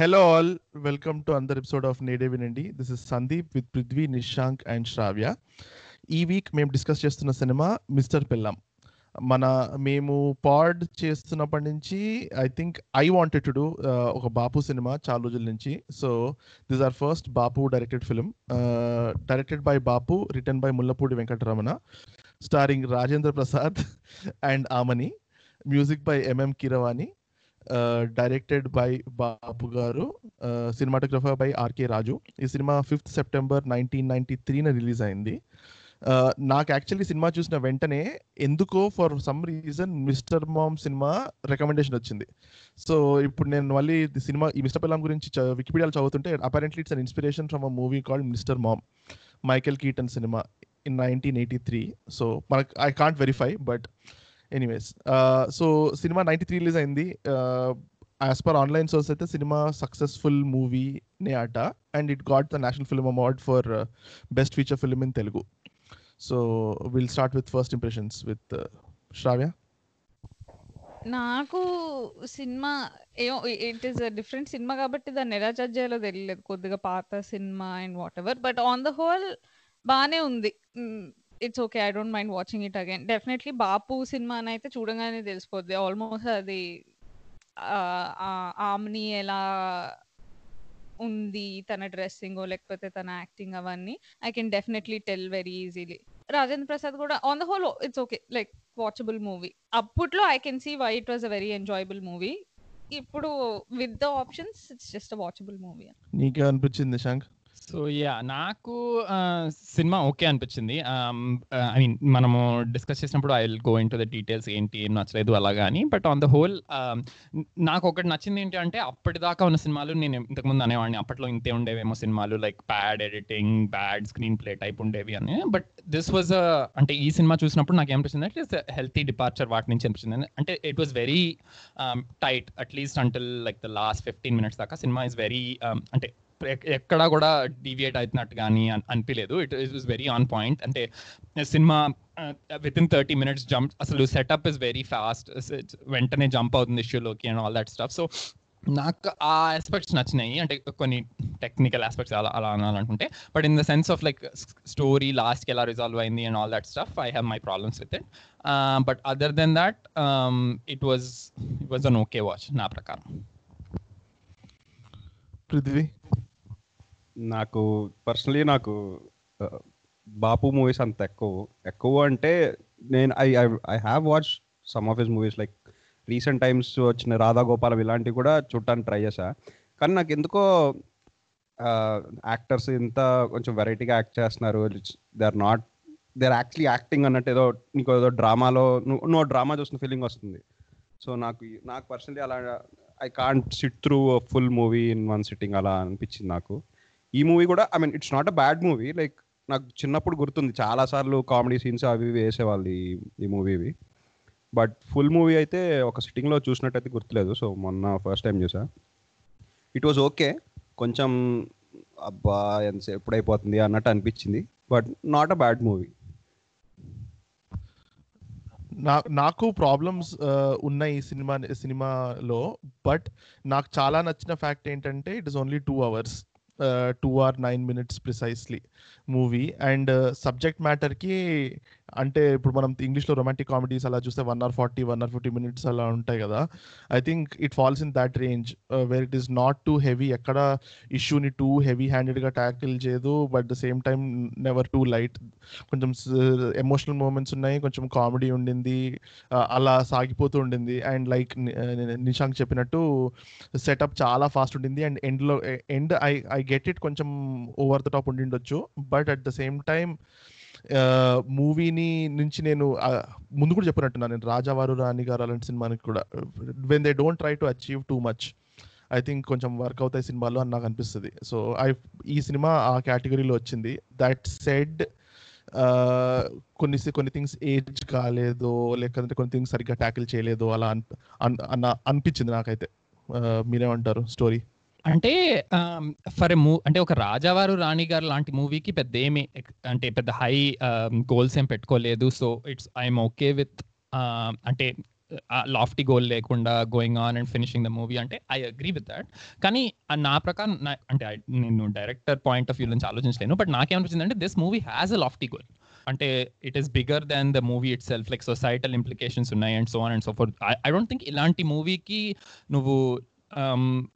Hello all welcome to another episode of Nede Vinandi this is Sandeep with Prithvi Nishank and Shravya ఈ week మేము discuss చేస్తున్న cinema mister Pellam మన మేము pod చేస్తున్నప్పటి నుంచి I think I wanted to do ఒక Bapu cinema చాలా రోజుల నుంచి. So this are first Bapu directed film directed by Bapu written by Mullapudi Venkataramana starring Rajendra Prasad and Aamani music by MM Keeravani directed by Babu garu. Cinematographer by RK Raju ఈ cinema fifth September nineteen ninety త్రీన release అయింది. నాకు actually cinema చూసిన వెంటనే ఎందుకో for some reason mister mom cinema recommendation వచ్చింది. So ఇప్పుడు నేను మళ్ళీ సినిమా ఈ మిస్టర్ పిల్లం గురించి వికీపీడియాలో చదువుతుంటే apparently it's an inspiration from a movie called mister mom Michael Keaton cinema in nineteen eighty three so మనకు I can't verify but anyways so cinema ninety three release అయింది. యాజ్ పర్ ఆన్లైన్ సోర్స్ అయితే cinema successful మూవీనే అట and it got the national film award for best feature film in Telugu so will start with first impressions with Shravya నాకు cinema ఏమో it is different cinema కాబట్టి దాన్ని ఎలా judge చేయాలో తెలియలేదు. కొద్దిగా పాత cinema and whatever but on the whole బాగానే ఉంది it's okay I don't mind watching it again definitely Bapu cinema అని అయితే చూడగానే తెలిసిపోద్ది. ఆల్మోస్ట్ అది ఆమ్ని ఎలా ఉంది తన డ్రెస్సింగ్ లేకపోతే తన యాక్టింగ్ అవన్నీ I can definitely tell very easily Rajendra Prasad కూడా on the whole it's okay like watchable movie అప్పట్లో I can see why it was a very enjoyable movie ఇప్పుడు with the options it's just a watchable movie నీకే అనిపించింది శంక్? So yeah నాకు cinema okay అనిపించింది. I mean మనము discuss చేసినప్పుడు I will go into the details ఏంటి ఏం నచ్చలేదు అలాగా అని. బట్ ఆన్ ద హోల్ నాకు ఒకటి నచ్చింది ఏంటి అంటే అప్పటిదాకా ఉన్న సినిమాలు నేను ఇంతకుముందు అనేవాడిని. అప్పట్లో ఇంతే ఉండేవేమో సినిమాలు like bad editing bad screenplay type ఉండేవి అని. బట్ దిస్ వాజ్ అంటే ఈ సినిమా చూసినప్పుడు నాకు ఏమనిపించింది అంటే ఇట్స్ హెల్తీ డిపార్చర్ వాటి నుంచి అనిపించింది. అంటే it was very tight at least until like the last fifteen minutes దాకా. సినిమా ఇస్ వెరీ అంటే ఎక్కడా కూడా డీవియేట్ అవుతున్నట్టు కానీ అనిపించలేదు it it very on point. అంటే cinema within thirty minutes jump అసలు సెటప్ ఇస్ వెరీ ఫాస్ట్ వెంటనే జంప్ అవుతుంది ఇష్యూలోకి and all that stuff so నాకు ఆ ఆస్పెక్ట్స్ నచ్చినాయి. అంటే కొన్ని టెక్నికల్ ఆస్పెక్ట్స్ అలా అలా అనాలనుకుంటే. But in the sense of like story లాస్ట్కి ఎలా రిజాల్వ్ అయింది and all that stuff I have my problems with it but other than that it was it was an okay watch నా ప్రకారం. పృథ్వీ? నాకు personally నాకు uh, బాపు movies అంత ఎక్కువ. ఎక్కువ అంటే నేను I I have watch some of his movies like recent times వచ్చిన రాధా గోపాలం ఇలాంటివి కూడా చూడటానికి ట్రై చేశా. కానీ నాకు ఎందుకో uh, యాక్టర్స్ ఇంత కొంచెం వెరైటీగా యాక్ట్ చేస్తున్నారు. They are not they are actually acting అన్నట్టు ఏదో నీకు ఏదో డ్రామాలో నువ్వు డ్రామా చూసిన ఫీలింగ్ వస్తుంది. సో నాకు నాకు పర్సనలీ అలా I can't sit through full movie in one sitting అలా అనిపించింది నాకు. ఈ మూవీ కూడా I mean it's not a bad movie like నాకు చిన్నప్పుడు గుర్తుంది. చాలా సార్లు కామెడీ సీన్స్ అవి ఇవి వేసేవాళ్ళు ఈ మూవీవి బట్ ఫుల్ మూవీ అయితే ఒక సిట్టింగ్లో చూసినట్టయితే గుర్తులేదు. సో మొన్న ఫస్ట్ టైం చూసా. ఇట్ వాజ్ ఓకే కొంచెం అబ్బా ఎంత ఎప్పుడైపోతుంది అన్నట్టు అనిపించింది. But not a bad movie నా నాకు ప్రాబ్లమ్స్ uh, ఉన్నాయి ఈ సినిమా సినిమాలో. బట్ నాకు చాలా నచ్చిన ఫ్యాక్ట్ ఏంటంటే it is only two hours Uh, two or nine minutes precisely movie. And uh, subject matter ki అంటే ఇప్పుడు మనం ఇంగ్లీష్లో రొమాంటిక్ కామెడీస్ అలా చూస్తే one hour forty one hour fifty minutes అలా ఉంటాయి కదా. I think it falls in that range where it is not too heavy ఎక్కడ ఇష్యూని టూ హెవీ హ్యాండెడ్గా ట్యాకిల్ చేయదు but the same time never too light కొంచెం ఎమోషనల్ మూమెంట్స్ ఉన్నాయి కొంచెం కామెడీ ఉండింది uh, అలా సాగిపోతూ ఉండింది. అండ్ లైక్ నిషాంక్ చెప్పినట్టు సెటప్ చాలా ఫాస్ట్ ఉండింది. అండ్ ఎండ్లో end I I get it కొంచెం over the top ఉండిండొచ్చు. But at the same time మూవీని నుంచి నేను ముందు కూడా చెప్పినట్టున్నాను నేను రాజావారు రాణి గారు అలాంటి సినిమానికి కూడా when they don't try to achieve too much I think కొంచెం వర్క్ అవుతాయి సినిమాలు అని నాకు అనిపిస్తుంది. సో ఐ ఈ సినిమా ఆ కేటగిరీలో వచ్చింది. దట్ సెడ్ కొన్ని కొన్ని థింగ్స్ ఏజ్ కాలేదు లేకపోతే కొన్ని థింగ్స్ సరిగ్గా ట్యాకిల్ చేయలేదు అలా అన్న అనిపించింది నాకైతే. మీరేమంటారు? స్టోరీ అంటే ఫర్ ఎ మూ అంటే ఒక రాజావారు రాణి గారు లాంటి మూవీకి పెద్ద ఏమి అంటే పెద్ద హై గోల్స్ ఏం పెట్టుకోలేదు. So it's I'm okay with అంటే లాఫ్టీ గోల్ లేకుండా going on and finishing the movie అంటే ఐ అగ్రీ విత్ దట్. కానీ నా ప్రకారం నా- అంటే నేను డైరెక్టర్ పాయింట్ ఆఫ్ వ్యూ నుంచి ఆలోచించలేను బట్ నాకేమనిపించింది అంటే this movie has a lofty goal. అంటే it is bigger than the movie itself like societal implications ఉన్నాయి and so on and so for I don't think ఇలాంటి మూవీకి నువ్వు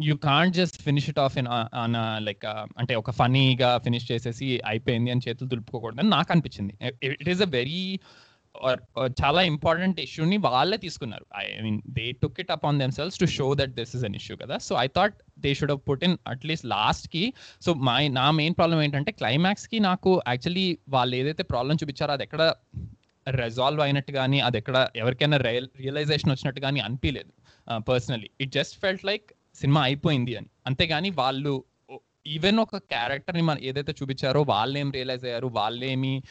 you can't just finish it off in on like అంటే ఒక ఫనీగా finish చేసేసి అయిపోయింది అని చేతులు దులుపుకోకూడదని నాకు అనిపించింది. ఇట్ ఈస్ అ వెరీ చాలా ఇంపార్టెంట్ ఇష్యూని వాళ్ళే తీసుకున్నారు. I mean they took it up on themselves to show that this is an issue కదా so I thought they should have put in at least లాస్ట్కి సో మై నా main problem ఏంటంటే క్లైమాక్స్కి నాకు యాక్చువల్లీ వాళ్ళు ఏదైతే ప్రాబ్లం చూపించారో అది ఎక్కడ రెజాల్వ్ అయినట్టు కానీ అది ఎక్కడ ఎవరికైనా రియల్ రియలైజేషన్ వచ్చినట్టు కానీ అనిపించలేదు personally it just felt like cinema అయిపోయింది అని. అంతేగాని వాళ్ళు ఈవెన్ ఒక క్యారెక్టర్ని మనం ఏదైతే చూపించారో వాళ్ళేం రియలైజ్ అయ్యారు వాళ్ళేమి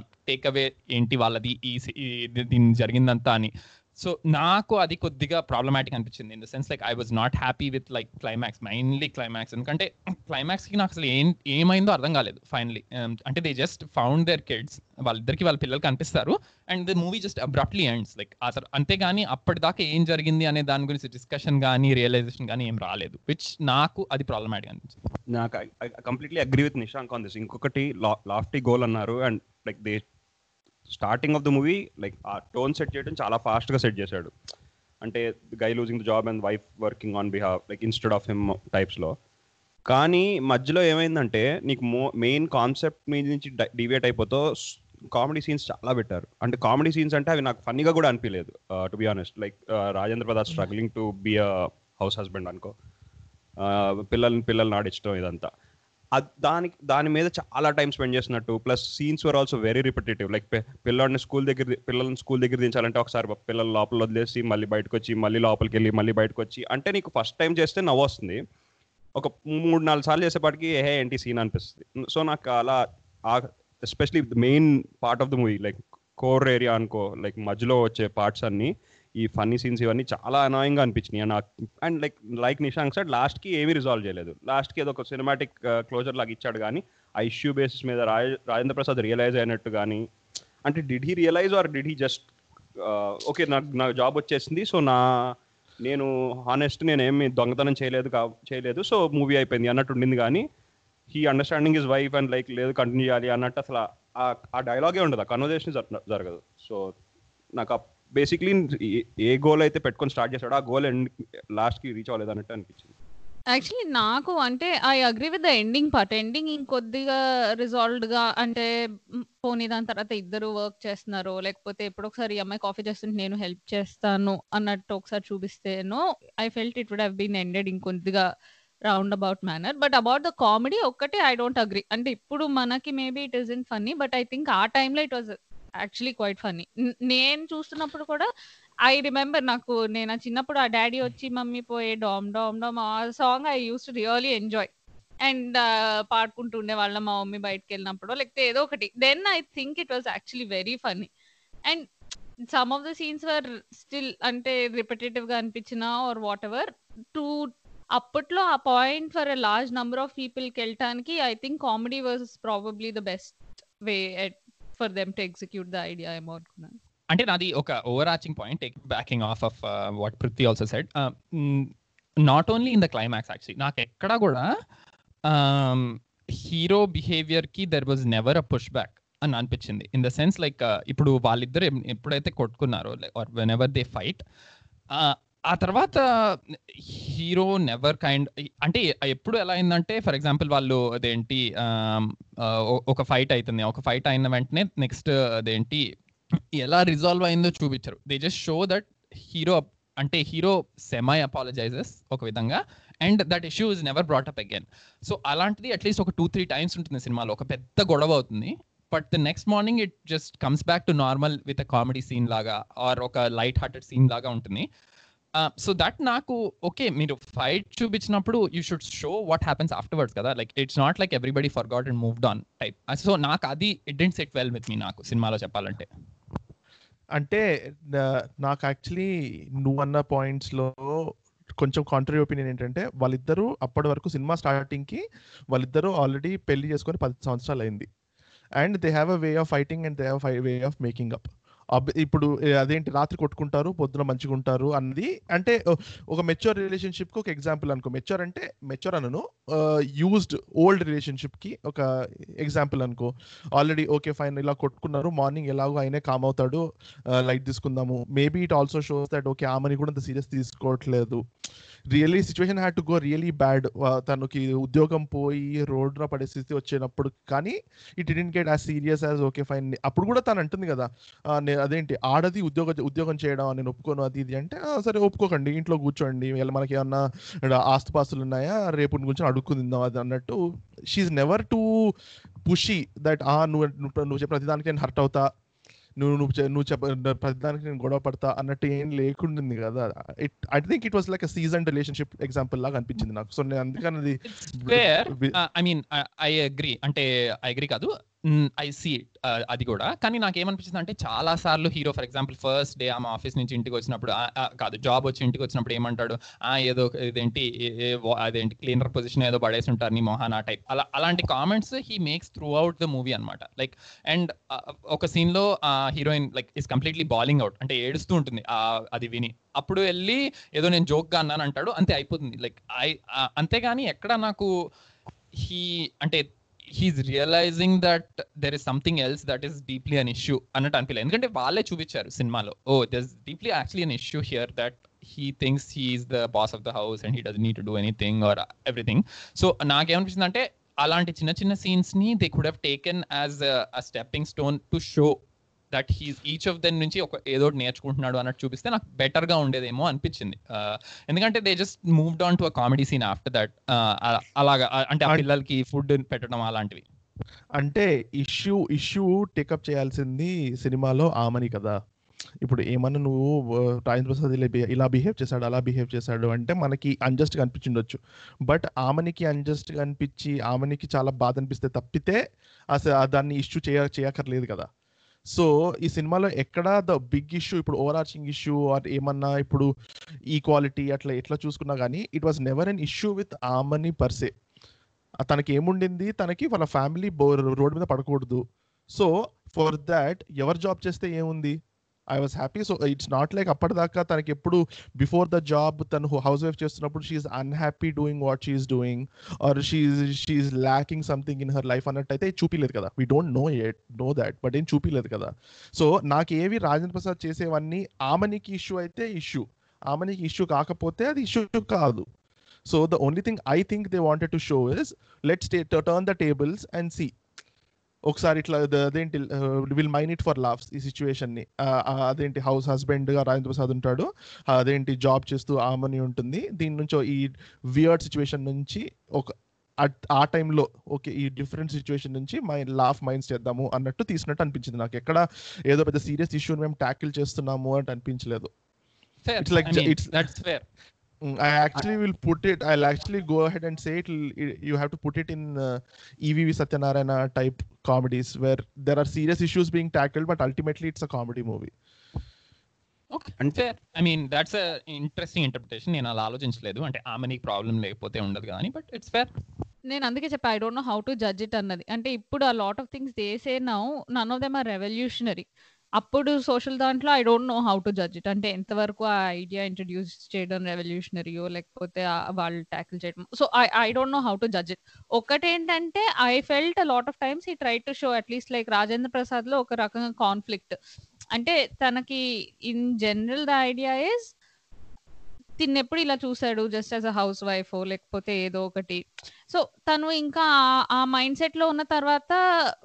టేక్ అవే ఏంటి వాళ్ళది ఈ సి- ఈ దీని జరిగిందంతా అని. సో నాకు అది కొద్దిగా ప్రాబ్లమాటిక్ అనిపించింది. In the sense like I was not happy with like climax mainly climax ఎందుకంటే క్లైమాక్స్కి నాకు అసలు ఏం ఏమైందో అర్థం కాలేదు ఫైనలీ um, అంటే they just found their kids వాళ్ళిద్దరికి వాళ్ళ పిల్లలు కనిపిస్తారు. And the movie just abruptly ends like అసలు అంతేగాని అప్పటిదాకా ఏం జరిగింది అనే దాని గురించి డిస్కషన్ కానీ రియలైజేషన్ కానీ ఏం రాలేదు. విచ్ నాకు అది ప్రాబ్లమాటిక్ అనిపించింది. నాకు completely agree with Nishank on this ఇంకొకటి లాఫ్టీ గోల్ అన్నారు. And like they starting of the movie like ఆ టోన్ సెట్ చేయడం చాలా ఫాస్ట్గా సెట్ చేశాడు. అంటే guy losing the job and wife working on behalf like instead of him టైప్స్లో కానీ మధ్యలో ఏమైందంటే నీకు మో మెయిన్ కాన్సెప్ట్ మీద నుంచి డివేట్ అయిపోతూ కామెడీ సీన్స్ చాలా పెట్టారు అంటే కామెడీ సీన్స్ అంటే అవి నాకు ఫన్నీగా కూడా అనిపించలేదు to be honest like Rajendra Prasad struggling to be a house husband అనుకో. పిల్లల్ని పిల్లల్ని ఆడించడం ఇదంతా. దానికి దాని మీద చాలా టైం స్పెండ్ చేసినట్టు plus scenes were also very repetitive. Like పిల్లల్ని స్కూల్ దగ్గర పిల్లల్ని స్కూల్ దగ్గర దించాలంటే ఒకసారి పిల్లలు లోపల వదిలేసి మళ్ళీ బయటకు వచ్చి మళ్ళీ లోపలికి వెళ్ళి మళ్ళీ బయటకు వచ్చి అంటే నీకు ఫస్ట్ టైం చేస్తే నవ్వు వస్తుంది. ఒక మూడు నాలుగు సార్లు చేసేపాటికి ఏ ఏంటి సీన్? అనిపిస్తుంది. సో నాకు అలా especially main part of the movie like core area అనుకో లైక్ మధ్యలో వచ్చే పార్ట్స్ అన్ని ఈ ఫన్నీ సీన్స్ ఇవన్నీ చాలా అనాయంగా అనిపించినాయి. నాకు and like like Nishank sir లాస్ట్కి ఏమీ రిజాల్వ్ చేయలేదు. లాస్ట్కి ఏదో ఒక సినిమాటిక్ క్లోజర్ uh, లాగా ఇచ్చాడు కానీ ఆ ఇష్యూ బేసిస్ మీద రాజ రాజేంద్ర ప్రసాద్ రియలైజ్ అయినట్టు కానీ అంటే did he realize or did he just okay నాకు నా జాబ్ వచ్చేసింది సో నా నేను హానెస్ట్ నేను ఏమి దొంగతనం చేయలేదు కా చేయలేదు సో మూవీ అయిపోయింది అన్నట్టు ఉండింది కానీ he understanding is wife and like లేదు కంటిన్యూ చేయాలి అన్నట్టు అసలు ఆ- ఆ డైలాగే ఉండదు ఆ కన్వర్జేషన్ జరగదు. సో నాకు బేసిక్లీ ఏ గోల్ అయితే పెట్టుకొని స్టార్ట్ చేశాడో ఆ గోల్ ఎండ్ లాస్ట్కి రీచ్ అవ్వలేదు అన్నట్టు అనిపించింది. యాక్చువల్లీ నాకు అంటే I agree with the ending part ending ఇంకొద్దిగా రిజాల్వ్డ్గా అంటే పోనీ దాని తర్వాత ఇద్దరు వర్క్ చేస్తున్నారు లేకపోతే ఎప్పుడు ఒకసారి అమ్మాయి కాఫీ చేస్తుంటే నేను హెల్ప్ చేస్తాను అన్నట్టు ఒకసారి చూపిస్తేనో I felt it would have been ended ఇంకొద్దిగా round about manner but about the comedy ఒక్కటే ఐ డోంట్ అగ్రీ అంటే ఇప్పుడు మనకి maybe it is in funny but I think ఆ టైంలో it was actually quite funny నేను చూస్తున్నప్పుడు కూడా ఐ రిమెంబర్ నాకు నేను చిన్నప్పుడు ఆ డాడీ వచ్చి మమ్మీ పోయే డామ్ డామ్ డామ్ ఆ song I use to really enjoy and పాడుకుంటూ ఉండే వాళ్ళ మా మమ్మీ బయటకు వెళ్ళినప్పుడు లేకపోతే ఏదో ఒకటి. Then I think it was actually very funny and some of the scenes were still అంటే రిపిటేటివ్గా అనిపించినా ఆర్ వాట్ ఎవర్ టు అప్పట్లో ఆ point for a large number of పీపుల్కి వెళ్ళటానికి I think comedy was probably the best way for them to execute the idea ఏమో అనుకున్నాను. అంటే నాది ఒక overarching point backing of of what Prithvi also said not only in the climax actually నాకు ఎక్కడ కూడా hero బిహేవియర్కి there was never a push back అని అనిపించింది. ఇన్ ద సెన్స్ లైక్ ఇప్పుడు వాళ్ళిద్దరు ఎప్పుడైతే కొట్టుకున్నారో or whenever they fight ఆ తర్వాత హీరో నెవర్ కైండ్ అంటే ఎప్పుడు ఎలా అయిందంటే ఫర్ ఎగ్జాంపుల్ వాళ్ళు అదేంటి ఒక ఫైట్ అవుతుంది ఒక ఫైట్ అయిన వెంటనే నెక్స్ట్ అదేంటి ఎలా రిజాల్వ్ అయిందో చూపించరు. They just show that hero అంటే హీరో సెమై అపాలజైజెస్ ఒక విధంగా and that issue is never brought up again. So అలాంటిది అట్లీస్ట్ ఒక టూ త్రీ టైమ్స్ ఉంటుంది సినిమాలో. ఒక పెద్ద గొడవ అవుతుంది. But the next morning it just comes back to normal with a comedy scene లాగా ఆర్ ఒక లైట్ హార్టెడ్ సీన్ లాగా ఉంటుంది. సో దట్ నాకు ఓకే మీరు ఫైట్ చూపించినప్పుడు you should show what happens afterwards కదా. Like it's not like everybody forgot and moved on type so నాకు అది it didn't sit well with me నాకు సినిమాలో చెప్పాలంటే. అంటే నాకు యాక్చువల్లీ నువ్వు అన్న పాయింట్స్లో కొంచెం కాంట్రీ ఒపీనియన్ ఏంటంటే వాళ్ళిద్దరూ అప్పటి వరకు సినిమా స్టార్టింగ్కి వాళ్ళిద్దరూ ఆల్రెడీ పెళ్ళి చేసుకొని పది సంవత్సరాలు అయింది. And they have a way of fighting and they have way of making up ఇప్పుడు అదేంటి రాత్రి కొట్టుకుంటారు పొద్దున మంచిగా ఉంటారు అన్నది అంటే ఒక మెచ్యూర్ రిలేషన్షిప్కి ఒక ఎగ్జాంపుల్ అనుకో. మెచ్యూర్ అంటే మెచ్యూర్ అనను యూజ్డ్ ఓల్డ్ రిలేషన్షిప్కి ఒక ఎగ్జాంపుల్ అనుకో. ఆల్రెడీ ఓకే ఫైన్ ఇలా కొట్టుకున్నారు మార్నింగ్ ఎలాగో ఆయనే కామ్ అవుతాడు లైట్ తీసుకుందాము. Maybe it also shows that okay ఆమెని కూడా అంత సీరియస్ తీసుకోవట్లేదు. Really situation had to go really bad తనకి ఉద్యోగం పోయి రోడ్డున పడే స్థితి వచ్చినప్పుడు కానీ it didn't get as serious as okay fine అప్పుడు కూడా తను అంటుంది కదా అదేంటి ఆడది ఉద్యోగ ఉద్యోగం చేయడం నేను ఒప్పుకోను అది ఇది అంటే సరే ఒప్పుకోకండి ఇంట్లో కూర్చోండి వీళ్ళు మనకి ఏమన్నా ఆస్తుపాస్తులు ఉన్నాయా రేపు గురించి అడుక్కుందాం అది అన్నట్టు. She never to push that ఆ నువ్వు నువ్వు నువ్వు చెప్పిన ప్రతిదానికి నేను హర్ట్ అవుతా నువ్వు నువ్వు నువ్వు చెప్ప ప్రతిదానికి నేను గొడవ పడతా అన్నట్టు ఏం లేకుండింది కదా. It I think it was like season relationship example లాగా అనిపించింది నాకు. సో నేను అందుకని ఐ మీన్ ఐ అగ్రి అంటే ఐ అగ్రి కాదు. ఐ సీ అది కూడా. కానీ నాకు ఏమనిపించింది అంటే చాలా సార్లు hero for example first day ఆమె ఆఫీస్ నుంచి ఇంటికి వచ్చినప్పుడు కాదు జాబ్ వచ్చి ఇంటికి వచ్చినప్పుడు ఏమంటాడు? ఆ ఏదో ఇదేంటి వా- అదేంటి క్లీనర్ పొజిషన్ ఏదో పడేసి ఉంటారు నీ మోహన్ ఆ టైప్. అలా అలాంటి comments he makes throughout the movie అనమాట లైక్ అండ్ ఒక సీన్లో ఆ heroine like is completely bawling out. అంటే ఏడుస్తూ ఉంటుంది అది విని. అప్పుడు వెళ్ళి ఏదో నేను జోక్గా అన్నాను అంటాడు అంతే అయిపోతుంది. లైక్ ఐ అంతేగాని ఎక్కడ నాకు హీ అంటే he's realizing that there is something else that is deeply an issue అన్నట్టు అనిపించలేదు ఎందుకంటే వాళ్ళే చూపించారు సినిమాలో other deeply actually an issue here that he thinks he's the boss of the house and he does need to do anything or everything so నాకేమనిపిస్తుంది అంటే అలాంటి చిన్న చిన్న సీన్స్ని they could have taken as a stepping stone to show that he's each of then నుంచి ఒక ఏదో నేర్చుకుంటున్నాడు అన్నట్టు చూపిస్తే నాకు బెటర్గా ఉండేదేమో అనిపించింది. ఎందుకంటే they just moved on to a comedy scene after that అలాగా అంటే ఆ పిల్లలకి ఫుడ్ పెట్టడం అలాంటివి. అంటే ఇష్యూ ఇష్యూ టేకప్ చేయాల్సింది సినిమాలో ఆమని కదా. ఇప్పుడు ఏమన్నా నువ్వు రాజేంద్ర ప్రసాద్ ఇలా బిహేవ్ చేశాడు అలా బిహేవ్ చేశాడు అంటే మనకి అన్జస్ట్గా అనిపించిండొచ్చు. బట్ ఆమెనికి అన్జస్ట్గా అనిపించి ఆమెనికి చాలా బాధ అనిపిస్తే తప్పితే అసలు దాన్ని ఇష్యూ చేయ చేయక్కర్లేదు కదా. సో ఈ సినిమాలో ఎక్కడ ద బిగ్ ఇష్యూ ఇప్పుడు ఓవర్ ఆర్చింగ్ ఇష్యూ ఆర్ ఏమన్నా ఇప్పుడు ఈక్వాలిటీ అట్లా ఎట్లా చూసుకున్నా కానీ it was never an issue with Aamani per se తనకి ఏముండింది తనకి వాళ్ళ ఫ్యామిలీ రోడ్ మీద పడకూడదు. సో ఫర్ దాట్ ఎవరు జాబ్ చేస్తే ఏముంది? I was happy so it's not like అప్పటిదాకా తనకి ఎప్పుడు బిఫోర్ ద జాబ్ తను హౌస్ వైఫ్ చేస్తున్నప్పుడు she's unhappy doing what she's doing or she's she's lacking something in her life అన్నట్టు అయితే చూపిలేదు కదా. We don't know at know that but ఏం చూపిలేదు కదా. సో నాకు ఏవి రాజేంద్ర ప్రసాద్ చేసేవన్నీ ఆమెనికి ఇష్యూ అయితే ఇష్యూ ఆమెనికి ఇష్యూ కాకపోతే అది ఇష్యూ కాదు. So the only thing I think they wanted to show is let's turn the tables and see ఒకసారి ఇట్లా అదేంటి will mine it for laughs ఈ సిచ్యువేషన్ని. అదేంటి హౌస్ హస్బెండ్గా రాజేంద్ర ప్రసాద్ ఉంటాడు. అదేంటి జాబ్ చేస్తూ ఆమని ఉంటుంది. దీని నుంచి ఈ వియర్డ్ సిచ్యువేషన్ నుంచి ఒక అట్- ఆ టైంలో ఓకే ఈ డిఫరెంట్ సిచ్యువేషన్ నుంచి మై లాఫ్ మైండ్స్ చేద్దాము అన్నట్టు తీసినట్టు అనిపించింది నాకు. ఎక్కడ ఏదో పెద్ద సీరియస్ ఇష్యూని మేము ట్యాకిల్ చేస్తున్నాము అని అనిపించలేదు. It's like ju- Mm, I actually will put it. I'll actually go ahead and say it. You have to put it in uh, EVV Satyanarayana type comedies where there are serious issues being tackled, but ultimately it's a comedy movie. Okay అంటే I mean that's interesting interpretation నేను అలా ఆలోచించలేదు అంటే ఆమె నీకు problem లేకపోతే ఉండదు కానీ బట్ ఇట్స్ ఫేర్ నేను అందుకే చెప్పా I don't know how to judge it అన్నది అంటే ఇప్పుడు ఆ lot of things they say now none of them are revolutionary అప్పుడు సోషల్ దాంట్లో I don't know how to judge it. అంటే ఎంతవరకు ఆ ఐడియా ఇంట్రడ్యూస్ చేయడం రెవల్యూషనరీయో లేకపోతే వాళ్ళు ట్యాకిల్ చేయడం. So I I don't know how to judge it. ఒకటేంటంటే I felt lot of times ఈ try to show at least like Rajendra ప్రసాద్లో ఒక రకంగా కాన్ఫ్లిక్ట్. అంటే తనకి in general the idea is తిన్నప్పుడు ఇలా చూసాడు just as a housewife లేకపోతే ఏదో ఒకటి. సో తను ఇంకా ఆ- మైండ్ సెట్లో ఉన్న తర్వాత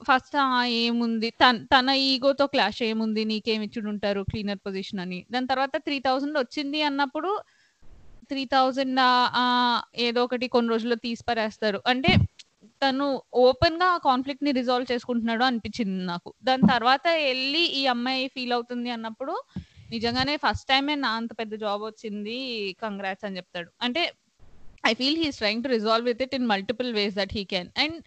ఫస్ట్ ఏముంది తన తన ఈగోతో క్లాష్ ఏముంది నీకేమి ఇచ్చుడు ఉంటారు క్లీనర్ పొజిషన్ అని. దాని తర్వాత త్రీ థౌసండ్ వచ్చింది అన్నప్పుడు త్రీ థౌజండ్ ఏదో ఒకటి కొన్ని రోజుల్లో తీసి పరేస్తారు అంటే తను ఓపెన్గా కాన్ఫ్లిక్ట్ని రిజాల్వ్ చేసుకుంటున్నాడు అనిపించింది నాకు. దాని తర్వాత వెళ్ళి ఈ అమ్మాయి ఫీల్ అవుతుంది అన్నప్పుడు నిజంగానే ఫస్ట్ టైమే నా అంత పెద్ద జాబ్ వచ్చింది కంగ్రాట్స్ అని చెప్తాడు. అంటే I feel he's trying to resolve with it in multiple ways that he can and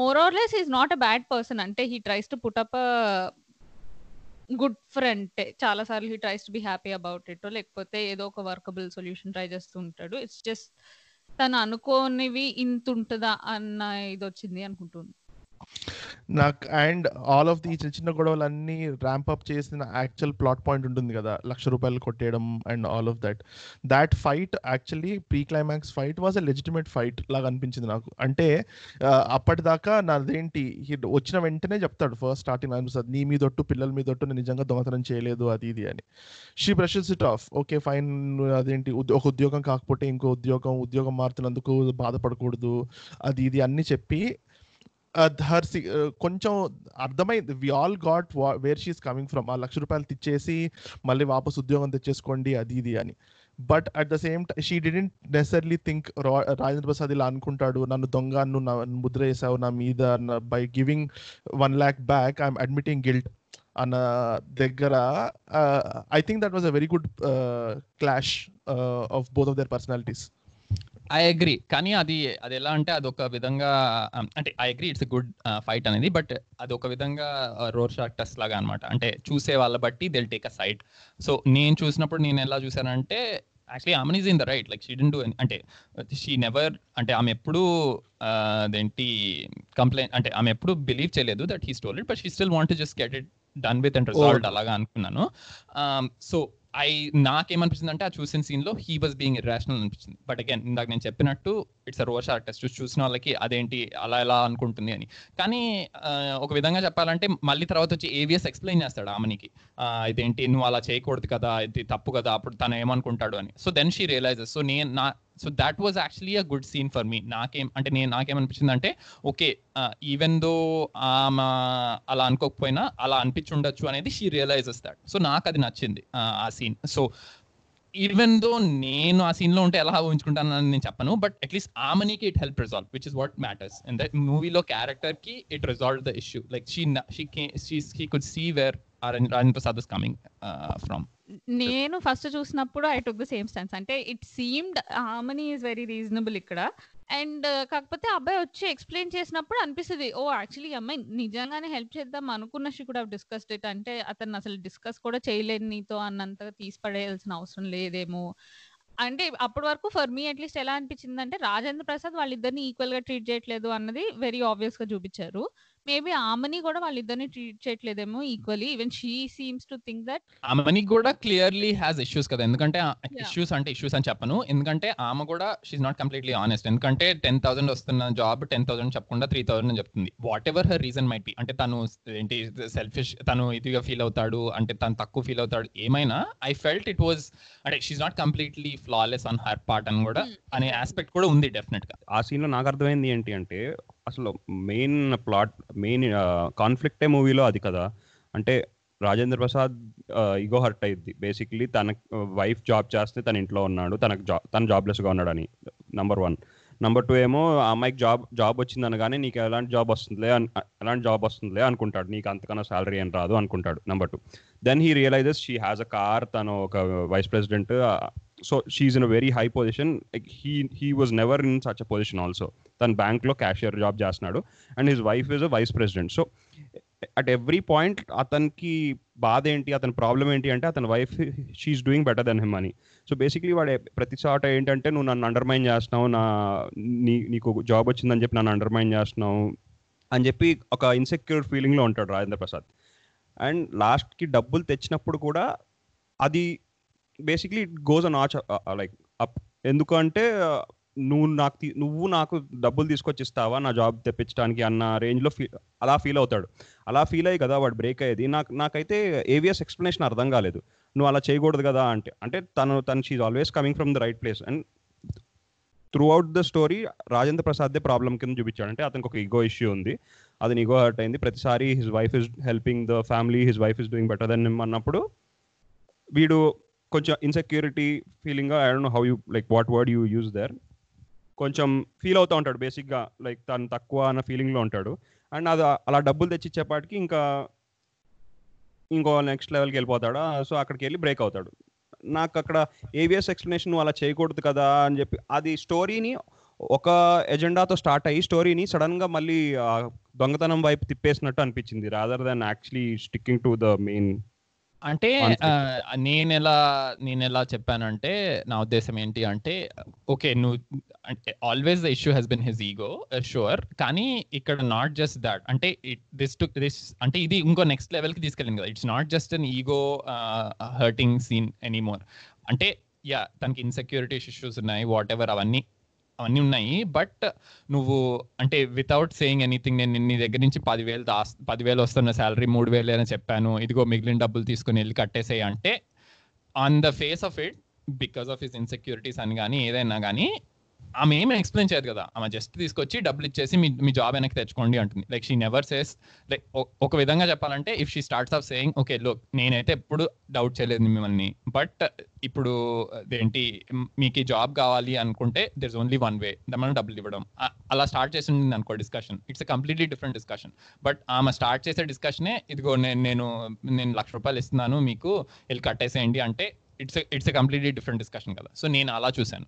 more or less is not a bad person అంటే he tries to put up good friend చాలా సార్లు he tries to be happy about it లేకపోతే ఏదో ఒక workable solution try చేస్తూ ఉంటాడు. It's just తను అనుకోనివి ఇంత ఉంటుందా అన్న ఇది వచ్చింది అనుకుంటున్నాను నాకు అండ్ ఆల్ ఆఫ్ ది చిన్న చిన్న గొడవలు అన్ని ర్యాంప్ అప్ చేసిన యాక్చువల్ ప్లాట్ పాయింట్ ఉంటుంది కదా లక్ష రూపాయలు కొట్టేయడం and all of that. That fight actually pre climax fight was a legitimate fight లాగా అనిపించింది నాకు. అంటే అప్పటిదాకా నాదేంటి వచ్చిన వెంటనే చెప్తాడు ఫస్ట్ స్టార్టింగ్ అనిపిస్తుంది నీ మీదొట్టు పిల్లల మీదొట్టు నేను నిజంగా దొంగతనం చేయలేదు అది ఇది అని. She brushes it off okay fine అదేంటి ఒక ఉద్యోగం కాకపోతే ఇంకో ఉద్యోగం ఉద్యోగం మారుతున్నందుకు బాధపడకూడదు అది ఇది అన్ని చెప్పి హర్ కొంచెం అర్థమైంది. We all got where she's coming from ఆ లక్ష రూపాయలు తెచ్చేసి మళ్ళీ వాపస్ ఉద్యోగం తెచ్చేసుకోండి అది ఇది అని. But at the same time she didn't necessarily think Rajendra Prasad ఇలా అనుకుంటాడు. నన్ను దొంగ నువ్వు ముద్ర వేసావు నా మీద by giving one lakh back I'm admitting guilt అన్న దగ్గర I think that was a very good clash of both of their personalities I agree కానీ అది అది ఎలా అంటే అది ఒక విధంగా అంటే I agree it's good fight అనేది బట్ అది ఒక విధంగా రోర్ షార్క్ టెస్ట్ లాగా అనమాట అంటే చూసే వాళ్ళ బట్టి they'll take a side so నేను చూసినప్పుడు నేను ఎలా చూసానంటే actually Aamani is in the right like she didn't do అంటే షీ నెవర్ అంటే ఆమె ఎప్పుడు అదేంటి కంప్లైంట్ అంటే ఆమె ఎప్పుడు బిలీవ్ చేయలేదు that he stole it but she still want just get it done with and resolve అలాగా అనుకున్నాను. సో ఐ నాకేమనిపిస్తుంది అంటే ఆ చూసిన సీన్లో హీ వాజ్ బీయింగ్ ఇర్రాషనల్ అనిపించింది బట్ అగైన్ ఇందాక నేను చెప్పినట్టు ఇట్స్ అ రోష్ ఆర్టిస్ట్ చూసి చూసిన వాళ్ళకి అదేంటి అలా ఎలా అనుకుంటుంది అని. కానీ ఒక విధంగా చెప్పాలంటే మళ్ళీ తర్వాత వచ్చి ఏవిఎస్ ఎక్స్ప్లెయిన్ చేస్తాడు ఆమెనికి. ఇదేంటి నువ్వు అలా చేయకూడదు కదా ఇది తప్పు కదా అప్పుడు తను ఏమనుకుంటాడు అని. So then she realizes so నేను నా so that was actually a good scene for me నాకేం అంటే నేను నాకేమనిపించింది అంటే ఓకే ఈవెన్ uh, దో ఆమె uh, అలా అనుకోకపోయినా అలా అనిపించుండొచ్చు అనేది షీ రియలైజెస్ దాట్ సో నాకు అది నచ్చింది uh, ఆ, సీన్ సో ఈవెన్ దో నేను ఆ సీన్లో ఉంటే ఎలా ఊహించుకుంటానని నేను చెప్పను but at least ఆమెనికి it help resolve which is what matters in that మూవీలో క్యారెక్టర్కి it resolve the issue like she she she could see where Rajendra Prasad is coming from నేను ఫస్ట్ చూసినప్పుడు I took the same stance. అంటే it seemed harmony is very reasonable ఇక్కడ. And కాకపోతే అబ్బాయి వచ్చి explain చేసినప్పుడు అనిపిస్తుంది ఓ యాక్చువల్లీ అమ్మాయి నిజంగానే హెల్ప్ చేద్దాం అనుకున్న షీ కూడా డిస్కస్డ్ ఇట్. అంటే అతను అసలు డిస్కస్ కూడా చేయలేదు నీతో అన్నంతగా తీసి పడేయాల్సిన అవసరం లేదేమో. అంటే అప్పటి వరకు ఫర్ మీ అట్లీస్ట్ ఎలా అనిపించింది అంటే రాజేంద్ర ప్రసాద్ వాళ్ళిద్దరిని ఈక్వల్గా ట్రీట్ చేయట్లేదు అన్నది వెరీ ఆబ్వియస్గా చూపించారు. మేబీ ఆమెని కూడా వాళ్ళిద్దరిని treat చేయట్లేదేమో equally even she seems to think that ఆమెని కూడా క్లియర్లీ హ్యాస్ ఇష్యూస్ కదా. ఎందుకంటే. ఇష్యూస్ అంటే ఇష్యూస్ అని చెప్పను. ఎందుకంటే ఆమె కూడా షీఈ్ నాట్ కంప్లీట్లీ ఆనెస్ట్ ఎందుకంటే టెన్ థౌసండ్ వస్తున్న జాబ్ టెన్ థౌసండ్ చెప్పకుండా త్రీ థౌసండ్ అని చెప్తుంది. Whatever her reason might be అంటే తను ఏంటి సెల్ఫిష్ తను ఇదిగా ఫీల్ అవుతాడు. అంటే తను తక్కువ ఫీల్ అవుతాడు. ఏమైనా ఐ ఫెల్ట్ ఇట్ వాజ్ అంటే she's not completely flawless on her part అని కూడా Hmm. అనే ఆస్పెక్ట్ కూడా ఉంది డెఫినెట్గా. ఆ సీన్లో నాకు అర్థమైంది ఏంటి అంటే అసలు మెయిన్ ప్లాట్ మెయిన్ కాన్ఫ్లిక్టే మూవీలో అది కదా. అంటే రాజేంద్ర ప్రసాద్ ఇగో హర్ట్ అయ్యింది బేసిక్లీ తన వైఫ్ జాబ్ చేస్తే తన ఇంట్లో ఉన్నాడు. తనకు జాబ్ తన జాబ్లెస్గా ఉన్నాడని నంబర్ వన్. నంబర్ టూ ఏమో ఆ అమ్మాయికి జాబ్ జాబ్ వచ్చింది అనగానే నీకు ఎలాంటి జాబ్ వస్తుందిలే ఎలాంటి జాబ్ వస్తుందిలే అనుకుంటాడు. నీకు అంతకన్నా సాలరీ ఏం రాదు అనుకుంటాడు number two then he realizes she has a car తను ఒక vice president so she's in a very high position he he was never in such a position also తన బ్యాంక్లో క్యాషియర్ జాబ్ చేస్తున్నాడు and his wife is a vice president so at every point అతనికి బాధ ఏంటి అతని problem ఏంటి అంటే అతని wife she's doing better then him అని సో బేసిక్లీ వాడు ప్రతి చోట ఏంటంటే నువ్వు నన్ను అండర్మైన్ చేస్తున్నావు నా నీ నీకు జాబ్ వచ్చిందని చెప్పి నన్ను అండర్మైన్ చేస్తున్నావు అని చెప్పి ఒక ఇన్సెక్యూర్ ఫీలింగ్లో ఉంటాడు రాజేంద్ర ప్రసాద్. అండ్ లాస్ట్కి డబ్బులు తెచ్చినప్పుడు కూడా అది basically it goes on ఆచ్ like up ఎందుకంటే నువ్వు నాకు తీ- నువ్వు నాకు డబ్బులు తీసుకొచ్చి ఇస్తావా నా జాబ్ తెప్పించడానికి అన్న రేంజ్లో ఫీ అలా ఫీల్ అవుతాడు. అలా ఫీల్ అయ్యి కదా వాడు బ్రేక్ అయ్యేది. నాకు నాకైతే ఏవిఎస్ ఎక్స్ప్లెనేషన్ అర్థం కాలేదు. నువ్వు అలా చేయకూడదు కదా అంటే అంటే తను తను she's always coming from the right place and throughout the story Rajendra ప్రసాద్దే problem కింద చూపించాడు. అంటే అతనికి ఒక ఈగో ఇష్యూ ఉంది. అది ఈగో హర్ట్ అయింది. ప్రతిసారి his wife is helping the family his wife is doing better then అన్నప్పుడు వీడు కొంచెం insecurity feeling I don't know how you like what word you use there కొంచెం ఫీల్ అవుతూ ఉంటాడు బేసిక్గా లైక్ తను తక్కువ అన్న ఫీలింగ్లో ఉంటాడు. అండ్ అది అలా డబ్బులు తెచ్చిచ్చేపాటికి ఇంకా ఇంకో నెక్స్ట్ లెవెల్కి వెళ్ళిపోతాడు. సో అక్కడికి వెళ్ళి బ్రేక్ అవుతాడు. నాకు అక్కడ ఏవిఎస్ ఎక్స్ప్లెనేషన్ నువ్వు అలా చేయకూడదు కదా అని చెప్పి అది స్టోరీని ఒక ఎజెండాతో స్టార్ట్ అయ్యి స్టోరీని సడన్గా మళ్ళీ దొంగతనం వైపు తిప్పేసినట్టు అనిపించింది rather than actually sticking to the main అంటే నేను ఎలా నేను ఎలా చెప్పానంటే నా ఉద్దేశం ఏంటి అంటే ఓకే నువ్వు అంటే always the issue he's been his ego sure కానీ ఇక్కడ నాట్ జస్ట్ దాట్ అంటే దిస్ టు దిస్ అంటే ఇది ఇంకో నెక్స్ట్ లెవెల్కి తీసుకెళ్ళింది కదా. It's not just an ego hurting scene anymore అంటే యా తనకి ఇన్సెక్యూరిటీస్ ఇష్యూస్ ఉన్నాయి వాట్ ఎవర్ అవన్నీ అవన్నీ ఉన్నాయి. బట్ నువ్వు అంటే వితౌట్ సేయింగ్ ఎనీథింగ్ నేను నీ దగ్గర నుంచి పదివేలు దాస్ పదివేలు వస్తున్న శాలరీ మూడు వేలు అని చెప్పాను. ఇదిగో మిగిలిన డబ్బులు తీసుకుని వెళ్ళి కట్టేసేయి అంటే on the face of it because of his insecurities అని కానీ ఏదైనా కానీ ఆమె ఏమి ఎక్స్ప్లెయిన్ చేయదు కదా. ఆమె జస్ట్ తీసుకొచ్చి డబ్బులు ఇచ్చేసి మీ మీ జాబ్ వెనక్కి తెచ్చుకోండి అంటుంది. Like she never says like ఒక విధంగా చెప్పాలంటే if she starts off saying okay లో నేనైతే ఎప్పుడు డౌట్ చేయలేదు మిమ్మల్ని బట్ ఇప్పుడు ఏంటి మీకు ఈ జాబ్ కావాలి అనుకుంటే there is only one way మనం డబ్బులు ఇవ్వడం అలా స్టార్ట్ చేసింది అనుకో discussion it's completely different discussion but ఆమె స్టార్ట్ చేసే డిస్కషనే ఇదిగో నేను నేను నేను లక్ష రూపాయలు ఇస్తున్నాను మీకు వెళ్ళి కట్టేసేయండి అంటే it's it's completely different discussion కదా. సో నేను అలా చూశాను.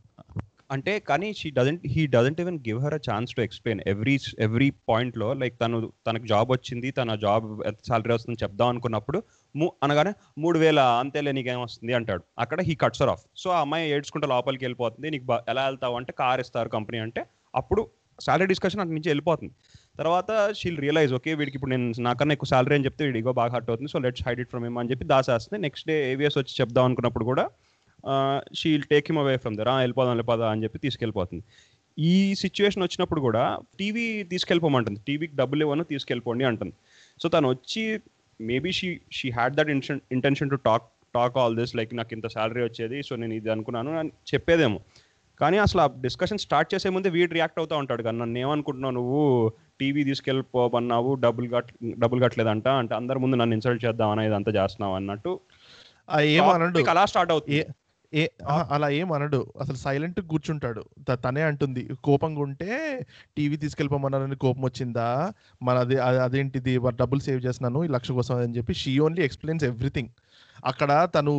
అంటే కానీ she doesn't he doesn't even give her a chance to explain every every పాయింట్లో లైక్ తను తనకు జాబ్ వచ్చింది తన జాబ్ సాలరీ వస్తుంది చెప్దాం అనుకున్నప్పుడు మూ అనగానే మూడు వేల అంతేలే నీకేం వస్తుంది అంటాడు. అక్కడ హీ కట్స్ ఆఫ్ సో ఆ అమ్మాయి ఏడ్చుకుంటే లోపలికి వెళ్ళిపోతుంది నీకు ఎలా వెళ్తావు అంటే కార్ ఇస్తారు కంపెనీ అంటే అప్పుడు సాలరీ డిస్కషన్ అటు నుంచి వెళ్ళిపోతుంది. తర్వాత షీల్ రియలైజ్ ఓకే వీడికి ఇప్పుడు నేను నాకన్నా ఎక్కువ సాలరీ అని చెప్తే వీడిగో బాగా హర్ట్ అవుతుంది so let's hide it from ఏమో అని చెప్పి దాసేస్తుంది. నెక్స్ట్ డే ఏవిఎస్ వచ్చి చెప్దాం అనుకున్నప్పుడు కూడా she'll take him away from there వెళ్ళిపోదాం వెళ్ళిపోదాం అని చెప్పి తీసుకెళ్ళిపోతుంది. ఈ సిచ్యువేషన్ వచ్చినప్పుడు కూడా టీవీ తీసుకెళ్ళిపోమంటుంది. టీవీకి డబ్బులు ఇవ్వను తీసుకెళ్ళిపోండి అంటుంది. సో తను వచ్చి maybe she she had that intent intention to talk talk all this like నాకు ఇంత శాలరీ వచ్చేది సో నేను ఇది అనుకున్నాను అని చెప్పేదేమో. కానీ అసలు ఆ డిస్కషన్ స్టార్ట్ చేసే ముందే వీడు రియాక్ట్ అవుతా ఉంటాడు కానీ నన్ను ఏమనుకుంటున్నావు నువ్వు? టీవీ తీసుకెళ్ళిపోమన్నావు డబ్బులు కట్ డబ్బులు కట్టలేదంట అంటే అందరి ముందు నన్ను ఇన్సల్ట్ చేద్దాం అనేది అంతా చేస్తున్నావు అన్నట్టు. అలా స్టార్ట్ అవుతుంది. ఏ- అలా ఏం అనడు. అసలు సైలెంట్ కూర్చుంటాడు. త- తనే అంటుంది కోపంగా ఉంటే టీవీ తీసుకెళ్ళిపోమన్నారని కోపం వచ్చిందా? మన అదే అదేంటిది? డబ్బులు సేవ్ చేస్తున్నాను ఈ లక్ష కోసం అని చెప్పి షీ ఓన్లీ ఎక్స్ప్లెయిన్స్ ఎవ్రీథింగ్ అక్కడ తను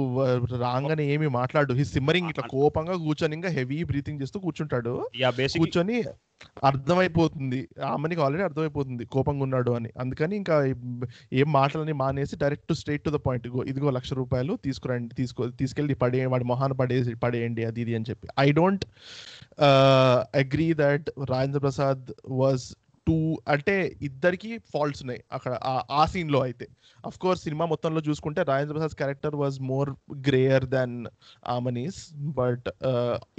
రాగానే ఏమి మాట్లాడు. హీ సిమ్మరింగ్ ఇట్లా కోపంగా కూర్చొని ఇంకా హెవీ బ్రీతింగ్ చేస్తూ కూర్చుంటాడు. కూర్చొని అర్థమైపోతుంది. ఆమెనికి ఆల్రెడీ అర్థమైపోతుంది కోపంగా ఉన్నాడు అని. అందుకని ఇంకా ఏం మాటలని మానేసి direct straight to the point ఇదిగో లక్ష రూపాయలు తీసుకురండి తీసుకో తీసుకెళ్ళి పడే వాడి మొహాన పడేసి పడేయండి అది ఇది అని చెప్పి. I don't agree that Rajendra Prasad was too అంటే ఇద్దరికి ఫాల్ట్స్ ఉన్నాయి అక్కడ ఆ- సీన్లో అయితే. అఫ్ కోర్స్ సినిమా మొత్తంలో చూసుకుంటే Rajendra Prasad character was more greyer than Aamani's but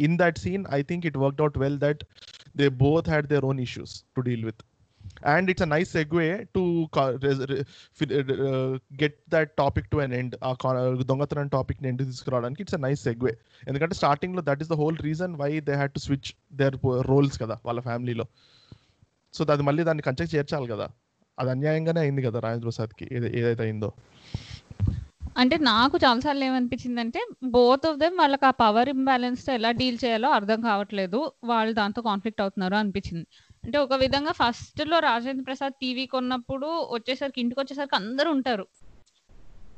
in that scene I think it worked out well that they both had their own issues to deal with and it's a nice segue to get that topic to an end ఆ దొంగతనం టాపిక్ని end తీసుకురావడానికి it's a nice segue ఎందుకంటే స్టార్టింగ్లో that is the whole reason why they had to switch their roles కదా వాళ్ళ ఫ్యామిలీలో so అది మళ్ళీ దాన్ని కంచెకి చేర్చాలి కదా. అది అన్యాయంగానే అయింది కదా రాజేంద్ర ప్రసాద్కి ఏదైతే అయిందో. అంటే నాకు చాలాసార్లు ఏమనిపించింది అంటే బోత్ ఆఫ్ దెమ్ వాళ్ళకి ఆ పవర్ ఇంబ్యాలెన్స్తో ఎలా డీల్ చేయాలో అర్థం కావట్లేదు. వాళ్ళు దాంతో కాన్ఫ్లిక్ట్ అవుతున్నారు అనిపించింది. అంటే ఒక విధంగా ఫస్ట్లో రాజేంద్ర ప్రసాద్ టీవీ కొన్నప్పుడు వచ్చేసరికి ఇంటికి వచ్చేసరికి అందరూ ఉంటారు.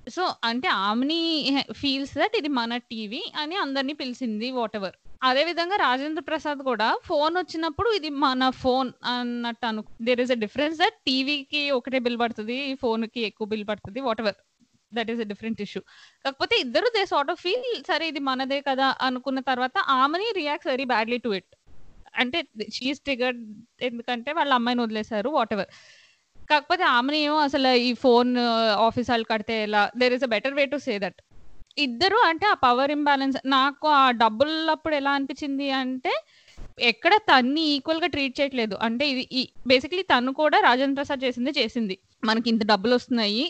సో అంటే ఆమెని ఫీల్స్ దట్ ఇది మన టీవీ అని అందరినీ పిలిచింది వాట్ ఎవర్ అదే విధంగా రాజేంద్ర ప్రసాద్ కూడా ఫోన్ వచ్చినప్పుడు ఇది మన ఫోన్ అన్నట్టు అను there is a difference that టీవీకి ఒకటే బిల్ పడుతుంది ఫోన్కి ఎక్కువ బిల్ పడుతుంది whatever that is a different issue కాకపోతే ఇద్దరు దే సార్ట్ ఆఫ్ ఫీల్ సరే ఇది మనదే కదా అనుకున్న తర్వాత ఆమెని reacts very badly to it అంటే షీఈస్ ట్రిగర్డ్ ఎందుకంటే వాళ్ళ అమ్మాయిని వదిలేశారు వాట్ ఎవర్ కాకపోతే ఆమెని ఏమో అసలు ఈ ఫోన్ ఆఫీస్ వాళ్ళు కడితే ఎలా there is a better way to say that ఇద్దరు అంటే ఆ పవర్ ఇంబ్యాలెన్స్ నాకు ఆ డబ్బులప్పుడు ఎలా అనిపించింది అంటే ఎక్కడ తన్ని ఈక్వల్గా ట్రీట్ చేయట్లేదు. అంటే ఇది బేసిక్లీ తను కూడా రాజేంద్ర ప్రసాద్ చేసింది చేసింది. మనకి ఇంత డబ్బులు వస్తున్నాయి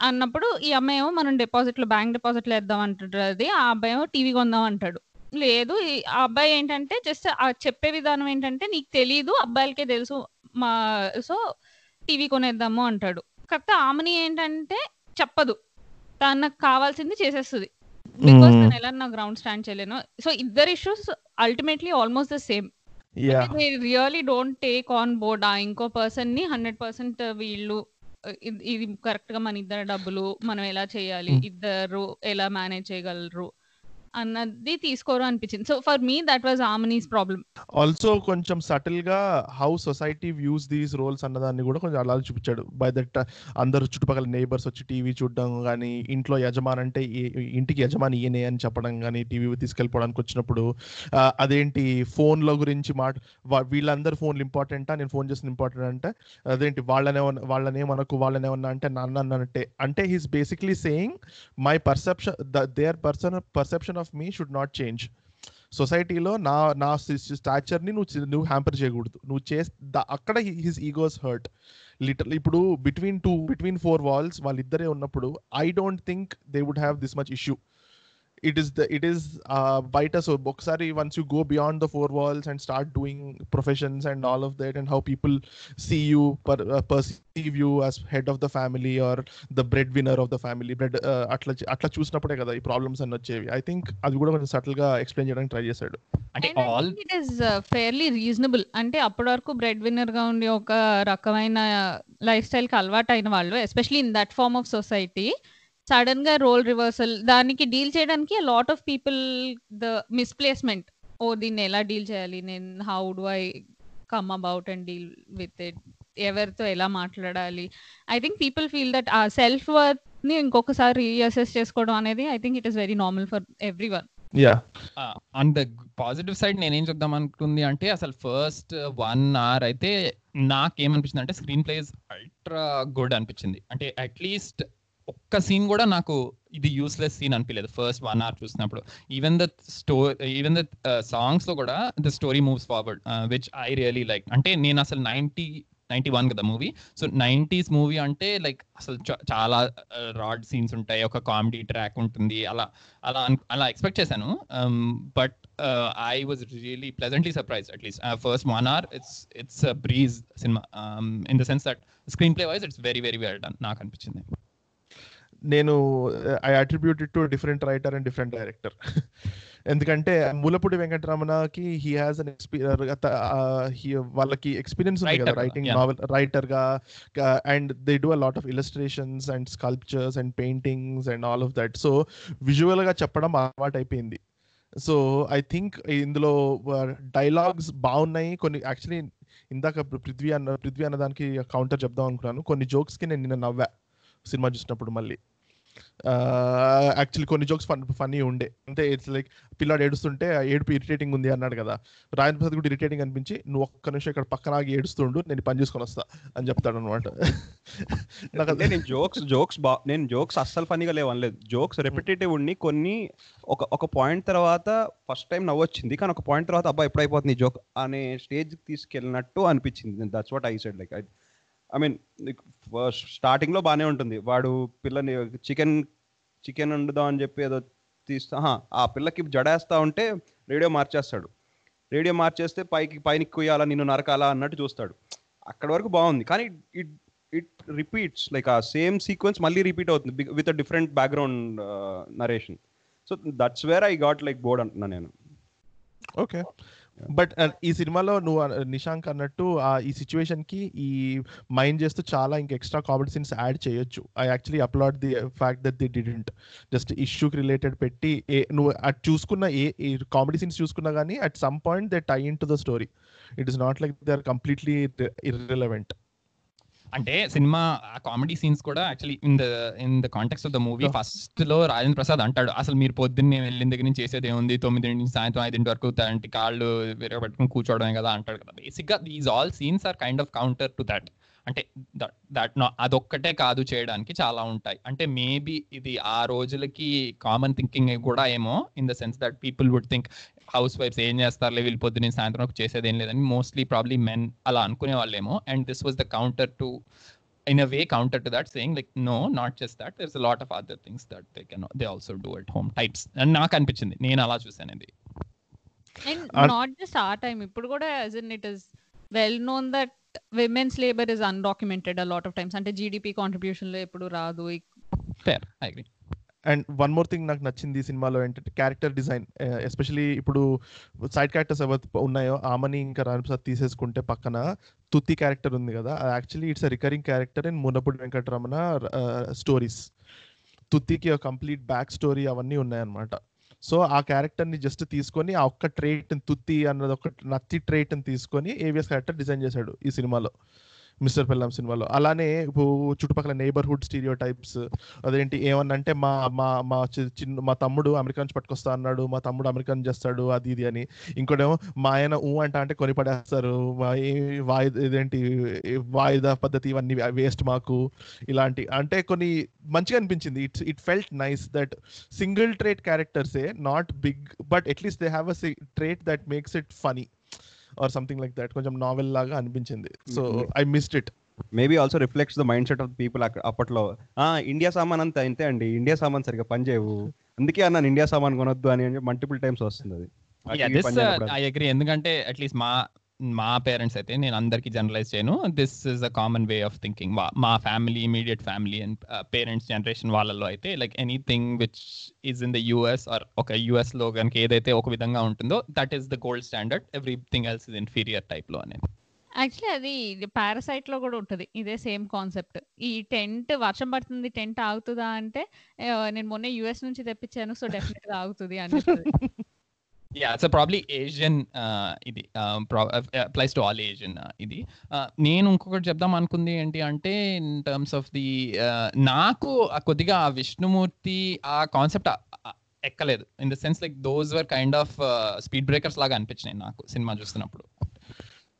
అన్నప్పుడు ఈ అమ్మాయి ఏమో మనం డిపాజిట్లు బ్యాంక్ డిపాజిట్లు వేద్దాం అంటుంది ఆ అబ్బాయి ఏమో టీవీ కొందాం అంటాడు. లేదు ఆ అబ్బాయి ఏంటంటే జస్ట్ ఆ చెప్పే విధానం ఏంటంటే నీకు తెలీదు అబ్బాయిలకే తెలుసు మా సో టీవీ కొనేద్దాము అంటాడు. కాకపోతే ఆమెని ఏంటంటే చెప్పదు. తనకు కావాల్సింది చేసేస్తుంది బికాస్ Hmm. తను ఎలా నా గ్రౌండ్ స్టాండ్ చేయలేను సో ఇద్దరు issues ultimately almost the same really don't take on board ఆ ఇంకో పర్సన్ని హండ్రెడ్ పర్సెంట్ వీళ్ళు ఇది- ఇది కరెక్ట్గా మన ఇద్దరు డబ్బులు మనం ఎలా చేయాలి Hmm. ఇద్దరు ఎలా మేనేజ్ చేయగలరు అన్నది తీసుకోరు అనిపించింది. So for me that was Aamani's problem also కొంచెం సటిల్గా how society views these roles అన్నదాన్ని కూడా కొంచెం అలా చూపించాడు. బై దట్ అందరు చుట్టుపక్కల నేబర్స్ వచ్చి టీవీ చూడడం కానీ ఇంట్లో యజమాని అంటే ఇంటికి యజమాని ఈయనే అని చెప్పడం కానీ టీవీ తీసుకెళ్ళిపోవడానికి వచ్చినప్పుడు అదేంటి అదేంటి ఫోన్ల గురించి మాట వీళ్ళందరూ ఫోన్లు ఇంపార్టెంటా నేను ఫోన్ చేసిన ఇంపార్టెంట్ అంటే అదేంటి వాళ్ళనే వాళ్ళనే మనకు వాళ్ళనే ఉన్నా అంటే నాన్న అన్నట్టే. అంటే he's basically saying my perception their person perception of me should not change సొసైటీలో నా నా స్టాచర్ని నువ్వు నువ్వు హ్యాంపర్ చేయకూడదు. నువ్వు చే అక్కడ హిస్ ఈగోస్ హర్ట్ లిటర్ ఇప్పుడు between two between four walls వాళ్ళిద్దరే ఉన్నప్పుడు I don't think they would have this much issue it is the it is బయట సో ఒకసారి once you go beyond the four walls and start doing professions and all of that and how people see you perceive you as head of the family or the breadwinner of the family bread అట్లా అట్లా చూసినప్పుడే కదా ఈ problems అన్ని వచ్చేవి. I think అది కూడా కొంచెం సటిల్గా ఎక్స్ప్లెయిన్ చేయడానికి ట్రై చేశాడు. అంటే all it is fairly reasonable అంటే అప్పటి వరకు బ్రెడ్ విన్నర్గా ఉండి ఒక రకమైన లైఫ్ స్టైల్కి అలవాటు అయిన వాళ్ళు especially in that form of society సడన్గా రోల్ రివర్సల్ దానికి డీల్ చేయడానికి lot of people the misplacement ఓ దీన్ని ఎలా డీల్ చేయాలి? నేను how do I come about and deal with it ఎవరితో ఎలా మాట్లాడాలి? I think people feel that ఆ సెల్ఫ్ వర్త్ని ఇంకొకసారి రీఅసెస్ చేసుకోవడం అనేది I think it is very normal for everyone yeah on the positive side నేనేం చెప్దాం అనుకుంది అంటే అసలు ఫస్ట్ వన్ అవర్ అయితే నాకేమనిపించింది అంటే స్క్రీన్ ప్లేస్ అల్ట్రా గుడ్ అనిపించింది. అంటే అట్లీస్ట్ ఒక్క సీన్ కూడా నాకు ఇది యూస్లెస్ సీన్ అనిపించలేదు ఫస్ట్ వన్ అవర్ చూసినప్పుడు. Even the story even the సాంగ్స్లో కూడా the story moves forward which I really like అంటే నేను అసలు నైన్టీ నైన్టీ వన్ కదా మూవీ సో నైన్టీస్ మూవీ అంటే లైక్ అసలు చాలా uh, రాడ్ సీన్స్ ఉంటాయి. ఒక కామెడీ ట్రాక్ ఉంటుంది. అలా అలా అలా ఎక్స్పెక్ట్ చేశాను. But I was really pleasantly surprise at least first one hour it's it's breeze cinema in the sense that screenplay wise it's very very well done నాకు అనిపించింది. నేను I attributed to different writer and different director ఎందుకంటే మూలపూడి వెంకటరమణకి he has an experience వాళ్ళకి experience ఉంది కదా writing. Novel రైటర్గా and they do a lot of illustrations and sculptures and paintings and all of that so విజువల్గా చెప్పడం అలవాటు అయిపోయింది so I think ఇందులో డైలాగ్స్ బాగున్నాయి. కొన్ని యాక్చువల్లీ ఇందాక పృథ్వీ అన్న పృథ్వీ అన్న దానికి కౌంటర్ చెప్దాం అనుకున్నాను. కొన్ని జోక్స్కి నేను నిన్న నవ్వా సినిమా చూసినప్పుడు మళ్ళీ. యాక్చువల్లీ కొన్ని జోక్స్ ఫన్ ఫన్నీ ఉండే. అంటే ఇట్స్ లైక్ పిల్లాడు ఏడుస్తుంటే ఆ ఏడుపు ఇరిటేటింగ్ ఉంది అన్నాడు కదా. రాయన్ ప్రసాద్ కూడా ఇరిటేటింగ్ అనిపించి నువ్వు ఒక్క నిమిషం ఇక్కడ పక్కన ఆగి ఏడుస్తుండు నేను పని చేసుకొని వస్తా అని చెప్తాడు అనమాట నాకు నేను జోక్స్ జోక్స్ బా నేను జోక్స్ అస్సలు ఫన్నీగా లేవు అనలేదు. జోక్స్ రెపిటేటివ్ ఉండి కొన్ని ఒక ఒక పాయింట్ తర్వాత ఫస్ట్ టైం నవ్వొచ్చింది. కానీ ఒక పాయింట్ తర్వాత అబ్బా ఎప్పుడైపోతుంది జోక్ అనే స్టేజ్కి తీసుకెళ్ళినట్టు అనిపించింది. That's what I said like I mean స్టార్టింగ్లో బాగానే ఉంటుంది. వాడు పిల్లని చికెన్ చికెన్ వండుదాం అని చెప్పి ఏదో తీస్తా ఆ పిల్లకి జడేస్తా ఉంటే రేడియో మార్చేస్తాడు. రేడియో మార్చేస్తే పైకి పైన కుయ్యాలా నిన్ను నరకాలా అన్నట్టు చూస్తాడు. అక్కడ వరకు బాగుంది. కానీ ఇట్ ఇట్ రిపీట్స్ లైక్ ఆ సేమ్ సీక్వెన్స్ మళ్ళీ రిపీట్ అవుతుంది with a different background narration. So that's where I got like bored అంటున్నా నేను. ఓకే. బట్ uh, ఈ సినిమాలో నువ్వు నిశాంక్ అన్నట్టు ఈ సిచ్యువేషన్కి ఈ మైండ్ చేస్తూ చాలా ఇంకా ఎక్స్ట్రా కామెడీ సీన్స్ యాడ్ చేయొచ్చు. I actually applaud the fact that the didn't. Just ఇష్యూకి related పెట్టి ఏ నువ్వు అటు చూసుకున్న ఏ కామెడీ సీన్స్ చూసుకున్నా కానీ at some point they tie in to the story. It is not like they are completely irrelevant. అంటే సినిమా ఆ కామెడీ సీన్స్ కూడా actually in the in the context of the movie. ఫస్ట్లో రాజేంద్ర ప్రసాద్ అంటాడు అసలు మీరు పొద్దున్నే వెళ్ళిన దగ్గర నుంచి చేసేది ఏముంది? తొమ్మిది నుంచి సాయంత్రం ఐదింటి వరకు తంటి కాళ్ళు వేరే పట్టుకుని కూర్చోవడమే కదా అంటాడు కదా. బేసిక్గా these all scenes are kind of counter to that అంటే దట్ అదొక్కటే కాదు చేయడానికి చాలా ఉంటాయి. అంటే మేబీ ఇది ఆ రోజులకి కామన్ థింకింగ్ కూడా ఏమో in the sense that people would think house వైఫ్స్ ఏం చేస్తారులే వీళ్ళు పొద్దున్న సాయంత్రం వరకు చేసేది ఏం లేదని మోస్ట్లీ ప్రాబ్లీ మెన్ అలా అనుకునే వాళ్ళేమో. And this was the counter to in a way counter to that saying like no not just that. There's a lot of other things that they can they also do at home. Types. And నాకు అనిపించింది. నేను అలా చూసాను ఇది. And not just ఆ time ఇప్పుడు కూడా as in it is well known that women's labour is undocumented a lot of times అంటే జీడిపి కాంట్రిబ్యూషన్లో ఎప్పుడు రాదు. Fair I agree and one more thing నాకు నచ్చింది ఈ సినిమాలో ఏంటంటే క్యారెక్టర్ డిజైన్. ఎస్పెషలీ ఇప్పుడు సైడ్ క్యారెక్టర్స్ ఎవరు ఉన్నాయో ఆమని ఇంకా రాణప్రసాద్ తీసేసుకుంటే పక్కన తుత్తి క్యారెక్టర్ ఉంది కదా actually it's a recurring character in Mullapudi Venkataramana stories. తుత్తికి complete back story అవన్నీ ఉన్నాయన్నమాట. సో ఆ క్యారెక్టర్ని జస్ట్ తీసుకొని ఆ ఒక్క ట్రేట్ తుత్తి అన్నది ఒక నత్తి ట్రేట్ని తీసుకొని ఏవిఎస్ క్యారెక్టర్ డిజైన్ చేశాడు ఈ సినిమాలో. మిస్టర్ పెల్లం సినిమాలో. అలానే ఇప్పుడు చుట్టుపక్కల నేబర్హుడ్ స్టీరియో టైప్స్ అదేంటి ఏమన్నా అంటే మా మా మా చి- చిన్న మా తమ్ముడు అమెరికా నుంచి పట్టుకొస్తా అన్నాడు మా తమ్ముడు అమెరికా నుంచి చేస్తాడు అది ఇది అని. ఇంకోటేమో మా ఆయన ఊ అంట అంటే కొని పడేస్తారు ఇదేంటి వాయిదా పద్ధతి ఇవన్నీ వేస్ట్ మాకు ఇలాంటి. అంటే కొన్ని మంచిగా అనిపించింది. It's it felt nice that single trait క్యారెక్టర్సే not big but at least they have a trait that makes it funny. Or something like that కొంచెం నావెల్ లాగా అనిపించింది. So I missed it maybe also reflects the mindset of people అప్పట్లో. ఆ India సామాన్ అంతా ఇంతే అండి. India సామాన్ సరిగా పనిచేయవు. అందుకే అన్నాను ఇండియా సామాన్ కొనొద్దు అని మల్టిపుల్ టైమ్స్ వస్తుంది అది. Uh, చేయనప్పుడు. I agree. ఎందుకంటే అట్లీస్ట్ మా మా పేరెంట్స్ అయితే నేను అందరికి జనరలైజ్ చేయను. This is a common way of thinking మా family immediate family and parents generation వాళ్ళలో అయితే like anything which is in the US or ఒక యుఎస్లో కనుక ఏదైతే ఒక విధంగా ఉంటుందో that is the gold standard everything else is inferior టైప్లో అనేది. యాక్చువల్లీ అది పారాసైట్లో కూడా ఉంటుంది. ఇదే సేమ్ కాన్సెప్ట్ ఈ టెంట్ వర్షం పడుతుంది టెంట్ ఆగుతుందా అంటే నేను మొన్న యుఎస్ నుంచి తెప్పించాను సో డెఫినెట్గా ఆగుతుంది అని. యా ఇట్స్ ప్రాబ్లీ ఏషియన్ ఇది అప్లైస్ టు ఆల్ ఏషియన్ ఇది. Uh, నేను ఇంకొకటి చెప్దాం అనుకుంది ఏంటి అంటే ఇన్ టర్మ్స్ ఆఫ్ ది నాకు కొద్దిగా ఆ విష్ణుమూర్తి ఆ కాన్సెప్ట్ ఎక్కలేదు. In the sense like those were kind of speed breakers లాగా అనిపించినాయి నాకు సినిమా చూస్తున్నప్పుడు.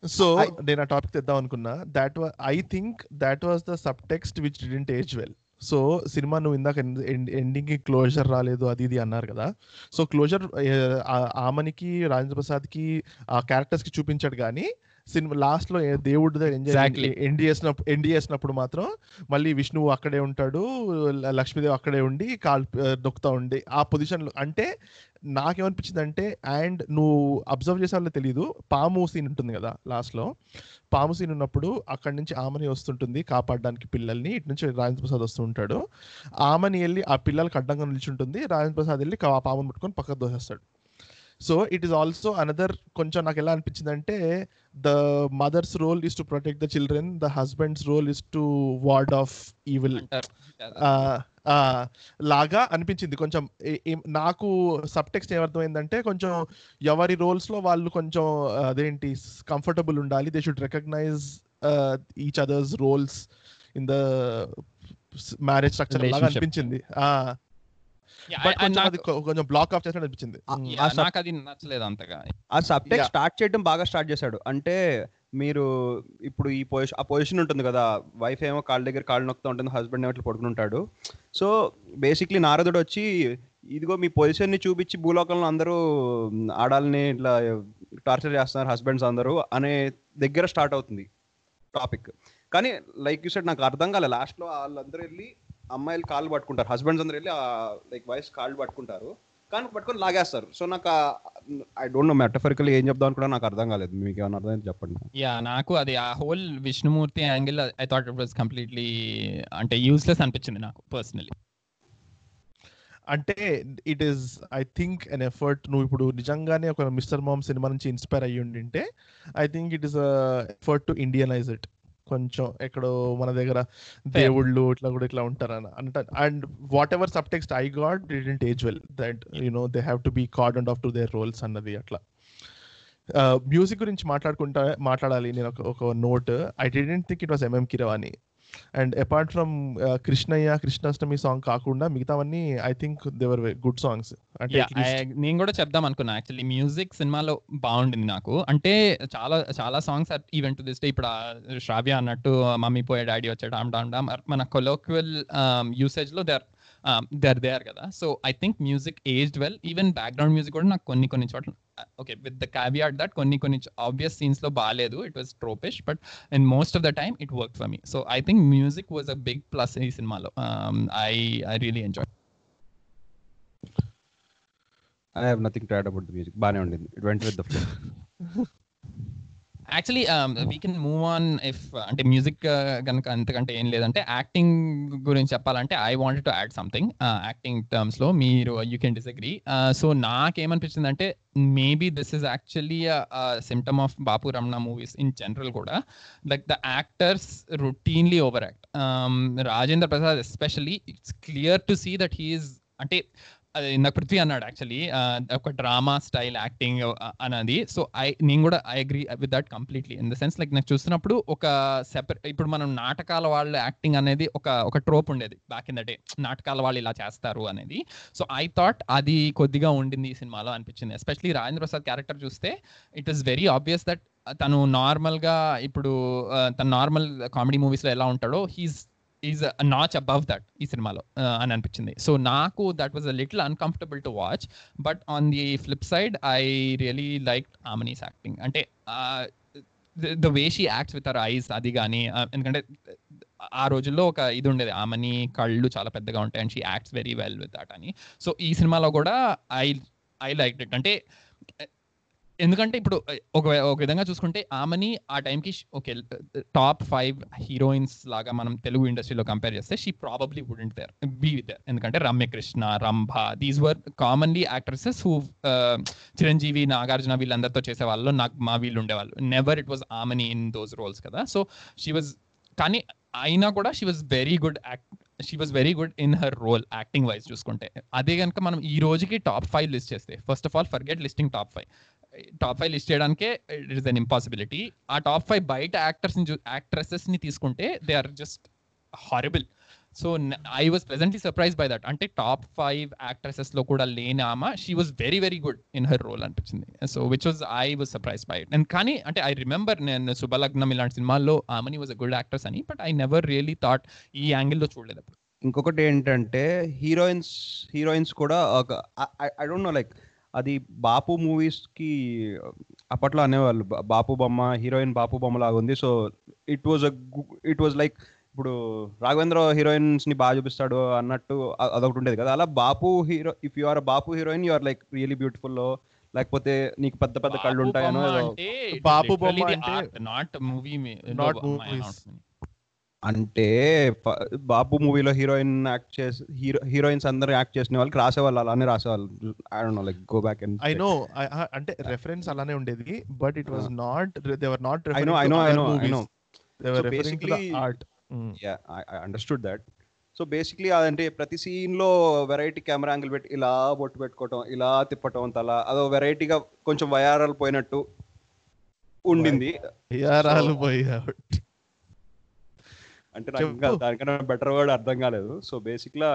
సో నేను ఆ టాపిక్ తెద్దాం అనుకున్నా. That I think that was the subtext which didn't age well so cinema నువ్వు ఇందాక ఎండింగ్కి క్లోజర్ రాలేదు అది ఇది అన్నారు కదా. సో క్లోజర్ ఆమనికి రాజేంద్ర ప్రసాద్కి ఆ క్యారెక్టర్స్కి చూపించాడు కానీ సినిమా లాస్ట్లో దేవుడి Exactly. ఎండి చేసినప్పుడు ఎండి చేసినప్పుడు మాత్రం మళ్ళీ విష్ణువు అక్కడే ఉంటాడు లక్ష్మీదేవి అక్కడే ఉండి కాల్ నొక్కుతా ఉండి. ఆ పొజిషన్లో అంటే నాకేమనిపించింది అంటే అండ్ నువ్వు అబ్జర్వ్ చేసే తెలియదు పాము సీన్ ఉంటుంది కదా లాస్ట్లో. పాము సీన్ ఉన్నప్పుడు అక్కడి నుంచి ఆమెని వస్తుంటుంది కాపాడడానికి పిల్లల్ని. ఇటు నుంచి రాజేంద్ర ప్రసాద్ వస్తూ ఉంటాడు. ఆమెని వెళ్ళి ఆ పిల్లలకి అడ్డంగా నిల్చుంటుంది రాజేంద్ర ప్రసాద్ వెళ్ళి ఆ పాముని పట్టుకొని పక్కకు దోసేస్తాడు. So it is also another కొంచెం నాకు ఎలా అనిపించింది అంటే the mother's role is to protect the children the husband's role is to ward off evil లాగా అనిపించింది. కొంచెం నాకు సబ్ టెక్స్ట్ ఏమర్థమైందంటే కొంచెం ఎవరి రోల్స్లో వాళ్ళు కొంచెం అదేంటి కంఫర్టబుల్ ఉండాలి. They should recognise each others roles in the marriage structure లాగా. అనిపించింది. కొంచెం అది బ్లాక్ ఆఫ్ చేసినట్టు అనిపించింది. నాకు అది నచ్చలేదు అంతగా. ఆ సబ్టెక్ట్ Yeah. స్టార్ట్ చేయడం బాగా స్టార్ట్ చేశాడు. అంటే మీరు ఇప్పుడు ఈ పొజిషన్ ఆ పొజిషన్ ఉంటుంది కదా వైఫ్ ఏమో కాళ్ళ దగ్గర కాళ్ళు నొక్కుతూ ఉంటుంది హస్బెండ్ ఏమో ఇట్లా పడుకుని ఉంటాడు. సో బేసిక్లీ నారదుడు వచ్చి ఇదిగో మీ పొజిషన్ని చూపించి భూలోకంలో అందరూ ఆడాలని ఇట్లా టార్చర్ చేస్తున్నారు హస్బెండ్స్ అందరూ అనే దగ్గర స్టార్ట్ అవుతుంది టాపిక్ కానీ లైక్ యూ సెడ్ నాకు అర్థం కాలే. లాస్ట్లో వాళ్ళందరూ వెళ్ళి అమ్మాయిలు కాళ్ళు పట్టుకుంటారు. హస్బెండ్స్ అందరూ వెళ్ళి లైక్ వైఫ్ కాళ్ళు పట్టుకుంటారు. కానీ పట్టుకొని లాగేస్తారు. సో నాకు ఐ డోంట్ నో మెటఫరికల్ ఏం చెప్దాం అనుకున్నా నాకు అర్థం కాలేదు. మీకు ఏమైనా అర్థం చెప్పండి. యా నాకు అది ఆ whole Vishnumurthy angle I thought it was completely అంటే యూస్లెస్ అనిపించింది నాకు పర్సనలీ అంటే it is I think an effort నువ్వు ఇప్పుడు నిజంగానే ఒక మిస్టర్ మామ్ సినిమా నుంచి ఇన్స్పైర్ అయ్యి ఉండింటే I think it is effort to Indianise it కొంచెం ఎక్కడో మన దగ్గర దేవుళ్ళు ఇట్లా కూడా ఇట్లా ఉంటారని అంట and whatever subtext I got didn't age well that you know they have to be cord off to their roles అన్నది అట్లా. మ్యూజిక్ గురించి మాట్లాడుకుంటా మాట్లాడాలి. నేను ఒక ఒక note I didn't think it was MM Keeravani and apart from Krishnayya Krishnashtami song కాకుండా మిగతావన్నీ I think they were good songs. అంటే నేను కూడా చెప్దాం అనుకున్నా. యాక్చువల్లీ మ్యూజిక్ సినిమాలో బాగుండింది నాకు. అంటే చాలా చాలా songs even to this day. ఇప్పుడు శ్రావ్య అన్నట్టు మమ్మీ పోయే డాడీ వచ్చాడు డామ్ డామ్ డామ్. మన colloquial యూసేజ్లో they are they are they are కదా. So I think music aged well even background music కూడా నాకు కొన్ని కొన్ని చోట్ల okay with the caveat that కొన్ని కొన్ని ఆబ్వియస్ సీన్స్లో బాగాలేదు it was tropish but and most of the time it work for me so I think music was a big plus ఈ సినిమాలో I I really enjoy I have nothing to add about the music బాగానే ఉండింది. It went with the flow actually we can move on if అంటే music కనుక అంతకంటే ఏం లేదంటే acting గురించి చెప్పాలంటే I want to add something acting టర్మ్స్లో మీరు యూ కెన్ డిసగ్రీ సో నాకేమనిపించింది అంటే maybe this is actually symptom of Bapu Ramana movies in general కూడా. Like the actors routinely overact Rajendra Prasad especially it's clear to see that he is అంటే అది ఇందాక పృథ్వీ అన్నాడు actually ఒక drama style acting అన్నది. So I నేను కూడా I agree with that completely in the sense like నాకు చూసినప్పుడు ఒక సెపరేట్ ఇప్పుడు మనం నాటకాల వాళ్ళ యాక్టింగ్ అనేది ఒక ఒక ట్రోప్ ఉండేది బ్యాక్ ఇన్ ద డే నాటకాల వాళ్ళు ఇలా చేస్తారు అనేది. సో ఐ థాట్ అది కొద్దిగా ఉండింది ఈ సినిమాలో అనిపించింది. ఎస్పెషలీ రాజేంద్ర ప్రసాద్ క్యారెక్టర్ చూస్తే it is very obvious that తను నార్మల్గా ఇప్పుడు తన నార్మల్ కామెడీ మూవీస్లో ఎలా ఉంటాడో he's is notch above that ఈ సినిమాలో అని అనిపించింది. సో నాకు that was a little uncomfortable to watch but on the flip side I really like Aamani's acting అంటే the way she acts with her eyes అది కానీ ఎందుకంటే ఆ రోజుల్లో ఒక ఇది ఉండేది. ఆమెని కళ్ళు చాలా పెద్దగా ఉంటాయి and she acts very well with that అని. సో ఈ సినిమాలో కూడా ఐ ఐ లైక్ ఇట్ అంటే ఎందుకంటే ఇప్పుడు ఒక ఒక విధంగా చూసుకుంటే ఆమెని ఆ టైంకి ఓకే టాప్ ఫైవ్ హీరోయిన్స్ లాగా మనం తెలుగు ఇండస్ట్రీలో కంపేర్ చేస్తే she probably wouldn't there be there. ఎందుకంటే Ramyakrishna Rambha these were commonly actresses who Chiranjeevi Nagarjuna వీళ్ళందరితో చేసే వాళ్ళు నాకు మా వీళ్ళు ఉండేవాళ్ళు. నెవర్ ఇట్ వాజ్ ఆమెని ఇన్ దోస్ రోల్స్ కదా. సో షీ వాజ్ కానీ అయినా కూడా she was very good act she was very good in her role acting wise చూసుకుంటే. అదే కనుక మనం ఈ రోజుకి టాప్ ఫైవ్ లిస్ట్ చేస్తే first of all forget listing top five. Top five list చేయడానికే ఇట్ ఇస్ అన్ ఇంపాసిబిలిటీ. ఆ top five బయట యాక్టర్స్ యాక్ట్రెసెస్ని తీసుకుంటే they are just horrible. So I was presently surprise by that అంటే top five యాక్ట్రెసెస్లో కూడా లేని ఆమె she was very very good in her role అనిపించింది. So which was I was surprise by it and కానీ అంటే ఐ రిమెంబర్ నేను శుభలగ్నం ఇలాంటి సినిమాల్లో ఆమెని వాజ్ అ గుడ్ యాక్టర్స్ అని but I never really thought ఈ యాంగిల్లో చూడలేదు అప్పుడు. ఇంకొకటి ఏంటంటే హీరోయిన్స్ హీరోయిన్స్ కూడా ఒక ఐ డోంట్ నో లైక్ అది బాపు మూవీస్కి అప్పట్లో అనేవాళ్ళు. బాపు బొమ్మ హీరోయిన్ బాపు బొమ్మ లాగా ఉంది. So it was a it was like ఇప్పుడు రాఘవేంద్ర హీరోయిన్స్ని బాగా చూపిస్తాడు అన్నట్టు అదొకటి ఉండేది కదా. అలా Bapu hero if you are Bapu heroine you are like really beautiful లేకపోతే నీకు పెద్ద పెద్ద కళ్ళు ఉంటాయనో బాపు బొమ్మ అంటే- నాట్ మూవీ Not movies. అంటే బాపు మూవీలో హీరోయిన్ యాక్ట్ చేసి హీరో హీరోయిన్స్ అందరూ యాక్ట్ చేసిన వాళ్ళకి రాసేవాళ్ళు అలానే రాసేవాళ్ళు. I don't know like go back and I know అంటే రెఫరెన్స్ అలానే ఉండేది but it was not they were not I know I know I know I know they were So referring to the basically- art yeah I understood that so basically అదంటే ప్రతి సీన్లో variety camera angle పెట్టి ఇలా బొట్టు పెట్టుకోవటం ఇలా తిప్పటం తల అదో వెరైటీగా కొంచెం వయారాలు పోయినట్టు ఉండింది. యారాలు So- పోయి అంటే నాకు ఇంకా చెప్పు. దానికన్నా బెటర్ వర్డ్ అర్థం కాలేదు. సో బేసిక్లీ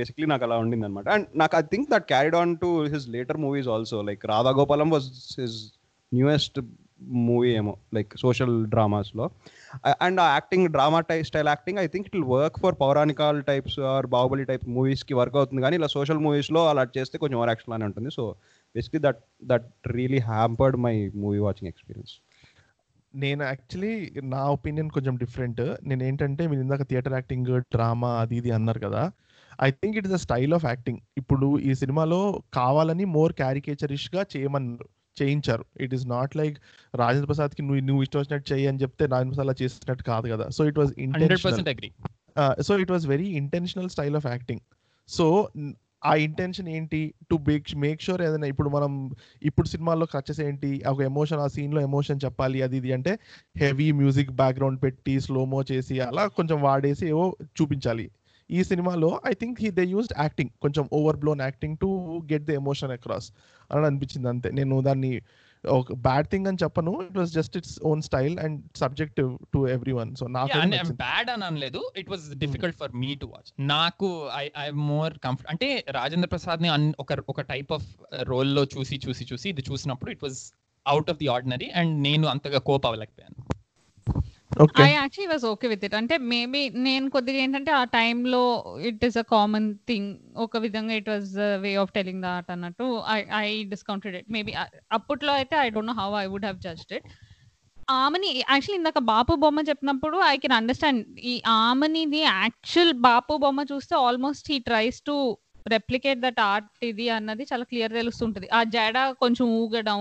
బేసిక్లీ నాకు అలా ఉండింది అనమాట అండ్ నాకు I think that carried on to his later movies also like Radhagopalam was his newest movie ఏమో లైక్ సోషల్ డ్రామాస్లో. అండ్ ఆ acting drama type style acting I think it will work for పౌరాణికాల్ types are Baahubali type మూవీస్కి work అవుతుంది. కానీ ఇలా social మూవీస్లో అలా చేస్తే కొంచెం ఓవర్ యాక్షన్ లానే ఉంటుంది. So basically that that really hampered my movie watching experience నేను యాక్చువల్లీ నా ఒపీనియన్ కొంచెం డిఫరెంట్. నేను ఏంటంటే మీరు ఇందాక థియేటర్ యాక్టింగ్ డ్రామా అది ఇది అన్నారు కదా I think it is the style of acting. ఇప్పుడు ఈ సినిమాలో కావాలని మోర్ క్యారికేచరిష్గా చేయమన్నారు చేయించారు. It is not like Rajendra ప్రసాద్కి నువ్వు నువ్వు ఇష్టం వచ్చినట్టు చెయ్యి అని చెప్తే రాజేంద్ర ప్రసాద్ అలా చేసినట్టు కాదు కదా. So it was intentional so it was very intentional style of acting. So ఆ ఇంటెన్షన్ ఏంటి? టు మేక్ మేక్ షూర్ ఏదైనా ఇప్పుడు మనం ఇప్పుడు సినిమాల్లో క్రచెస్ ఏంటి? ఒక ఎమోషన్ ఆ సీన్లో ఎమోషన్ చెప్పాలి అది ఇది అంటే హెవీ మ్యూజిక్ బ్యాక్గ్రౌండ్ పెట్టి స్లోమో చేసి అలా కొంచెం వాడేసి ఏవో చూపించాలి. ఈ సినిమాలో I think he they used acting కొంచెం over blown acting to get the emotion across అని అనిపించింది అంతే. నేను దాన్ని ఒక బ్యాడ్ థింగ్ అని చెప్పను. It was just its own style and subjective to every one so నాకు. బ్యాడ్ అని అనలేదు. It was difficult for me to watch నాకు ఐ ఐ మోర్ కంఫర్ట్ అంటే రాజేంద్ర ప్రసాద్ని ఒక ఒక టైప్ ఆఫ్ రోల్లో చూసి చూసి చూసి ఇది చూసినప్పుడు it was out of the ordinary and నేను అంతగా cope అవ్వలేకపోయాను. I actually was okay with it అంటే మేబీ నేను కొద్దిగా ఏంటంటే ఆ టైంలో it is a common thing ఒక విధంగా it was way of telling that అన్నట్టు I I discounted it maybe అప్పట్లో అయితే I don't know how I would have judged it ఆమెని యాక్చువల్లీ ఇందాక బాపు బొమ్మ చెప్పినప్పుడు ఐ కెన్ అండర్స్టాండ్ ఈ ఆమెనిది యాక్చువల్ బాపు బొమ్మ చూస్తే almost he tries to replicate that art ఇది అన్నది చాలా క్లియర్ తెలుస్తుంటది. ఆ జడ కొంచెం ఊగడం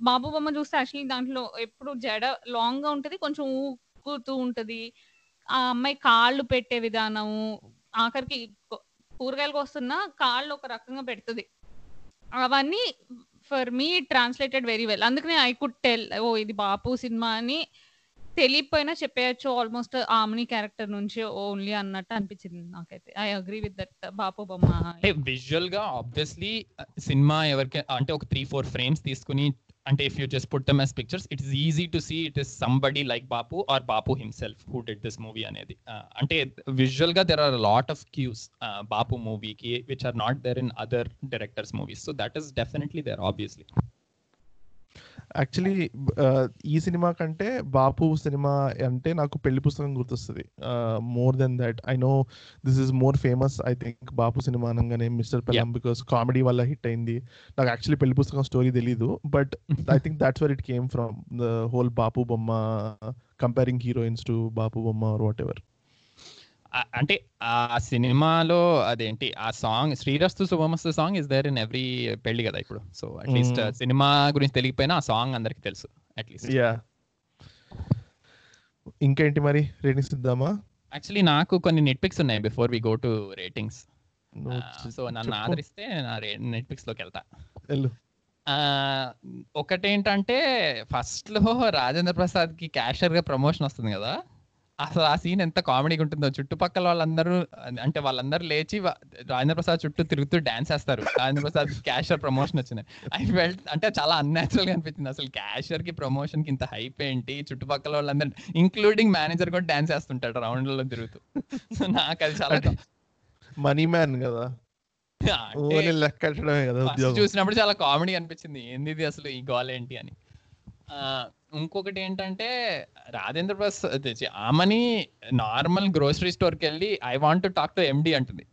బాబు బొమ్మ చూస్తే యాక్చువల్లీ దాంట్లో ఎప్పుడు జడ లాంగ్గా ఉంటది కొంచెం ఊగుతూ ఉంటది. ఆ అమ్మాయి కాళ్ళు పెట్టే విధానము ఆఖరికి కూరగాయలకు వస్తున్న కాళ్ళు ఒక రకంగా పెడుతుంది. అవన్నీ for me translated very well అందుకనే ఐ కుడ్ టెల్ ఓ ఇది బాపు సినిమా అని తెలియపోయినా చెప్పేయచ్చు ఆల్మోస్ట్ ఆమ్ని క్యారెక్టర్ నుంచి ఓన్లీ అన్నట్టు అనిపించింది నాకైతే. I agree with that Bapu బొమ్మ. అంటే విజువల్గా ఆబ్వియస్లీ సినిమా ఎవరికి అంటే ఒక త్రీ ఫోర్ ఫ్రేమ్స్ తీసుకుని అంటే if you just put them as pictures it is easy to see it is somebody like Bapu or Bapu himself who did this movie అనేది. Uh, అంటే విజువల్గా there are lot of cues Bapu మూవీకి which are not there in other directors movies so that is definitely there obviously actually ఈ సినిమా కంటే బాపు సినిమా అంటే నాకు పెళ్ళి పుస్తకం గుర్తొస్తుంది. More than that I know this is more famous I think Bapu cinema అనగానే mister Pellam because comedy వల్ల hit అయింది. నాకు యాక్చువల్లీ పెళ్ళి పుస్తకం స్టోరీ తెలీదు but I think that's where it came from the whole Bapu బొమ్మ కంపేరింగ్ హీరోయిన్స్ టు బాపు బొమ్మ or whatever అంటే ఆ సినిమాలో అదేంటి? ఆ song Srirasthu Subhamasthu song is there in every పెళ్ళి కదా ఇప్పుడు. So at least Mm. సినిమా గురించి తెలియకపోయినా ఆ సాంగ్ అందరికి తెలుసు అట్లీస్ట్ యా ఇంకేంటి మరి? రేటింగ్స్ ఇద్దామా? యాక్చువల్లీ నాకు కొన్ని నెట్ పిక్స్ ఉన్నాయి before we go to ratings so నన్ను. ఆదరిస్తే నా నెట్ పిక్స్లోకి వెళ్తా ఒకటేంటంటే ఫస్ట్లో రాజేంద్ర ప్రసాద్కి క్యాషియర్గా ప్రమోషన్ వస్తుంది కదా. అసలు ఆ సీన్ ఎంత కామెడీగా ఉంటుందో. చుట్టుపక్కల వాళ్ళందరూ అంటే వాళ్ళందరూ లేచి రాజేంద్ర ప్రసాద్ చుట్టూ తిరుగుతూ డాన్స్ చేస్తారు. రాజేంద్ర ప్రసాద్ క్యాషియర్ ప్రమోషన్ వచ్చినాయి ఐ ఫెల్ట్ అంటే చాలా అన్యాచురల్గా అనిపించింది. అసలు క్యాషియర్కి ప్రమోషన్కి ఇంత హైప్ ఏంటి? చుట్టుపక్కల వాళ్ళందరూ ఇంక్లూడింగ్ మేనేజర్ కూడా డాన్స్ చేస్తుంటాడు రౌండ్లో తిరుగుతూ. సో నాకు అది చాలా మనీ మ్యాన్ కదా. చూసినప్పుడు చాలా కామెడీ అనిపించింది. ఏంది అసలు? ఈ గోల్ ఏంటి అని. ఆ, ఇంకొకటి ఏంటంటే రాజేంద్ర ప్రసాద్ ఆమెని నార్మల్ గ్రోసరీ స్టోర్కి వెళ్ళి I want to talk to MD అంటుంది.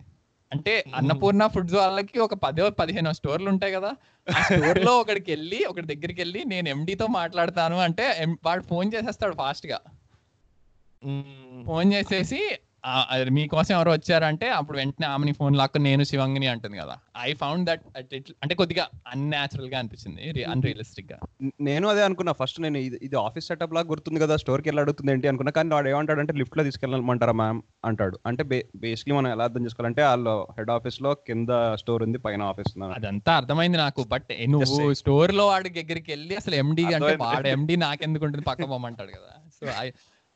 అంటే అన్నపూర్ణ ఫుడ్స్ వాళ్ళకి ఒక పదో పదిహేను స్టోర్లు ఉంటాయి కదా ఆ స్టోర్లో ఒకడికి వెళ్ళి ఒకటి దగ్గరికి వెళ్ళి నేను MD తో మాట్లాడతాను అంటే వాడు ఫోన్ చేసేస్తాడు ఫాస్ట్గా మ్మ్. ఫోన్ చేసేసి "ఆ, అది మీకోసం ఎవరు వచ్చారంటే అప్పుడు వెంటనే ఆమెని ఫోన్ లాక్కుని నేను శివంగిని అంటుంది కదా. ఐ ఫౌండ్ దట్ అంటే కొద్దిగా అన్యాచురల్గా అనిపించింది అన్రియలిస్టిక్గా. న- నేను అదే అనుకున్నా. ఫస్ట్ నేను ఇది ఆఫీస్ సెటప్ లాగా గుర్తుంది కదా స్టోర్కి వెళ్ళి అడుగుతుంది ఏంటి అనుకున్నా కానీ వాడు ఏమంటాడంటే లిఫ్ట్లో తీసుకెళ్ళమంటారా మ్యామ్ అంటాడు. అంటే బేసిక్లీ మనం ఎలా అర్థం చేసుకోవాలంటే వాళ్ళు హెడ్ ఆఫీస్లో కింద స్టోర్ ఉంది పైన ఆఫీస్ అదంతా అర్థమైంది నాకు బట్ నువ్వు. స్టోర్లో వాడి దగ్గరికి వెళ్ళి అసలు ఎండి అంటే. వాడు ఎండి నాకెందుకు ఉంటుంది పక్క పోమంటాడు కదా. సో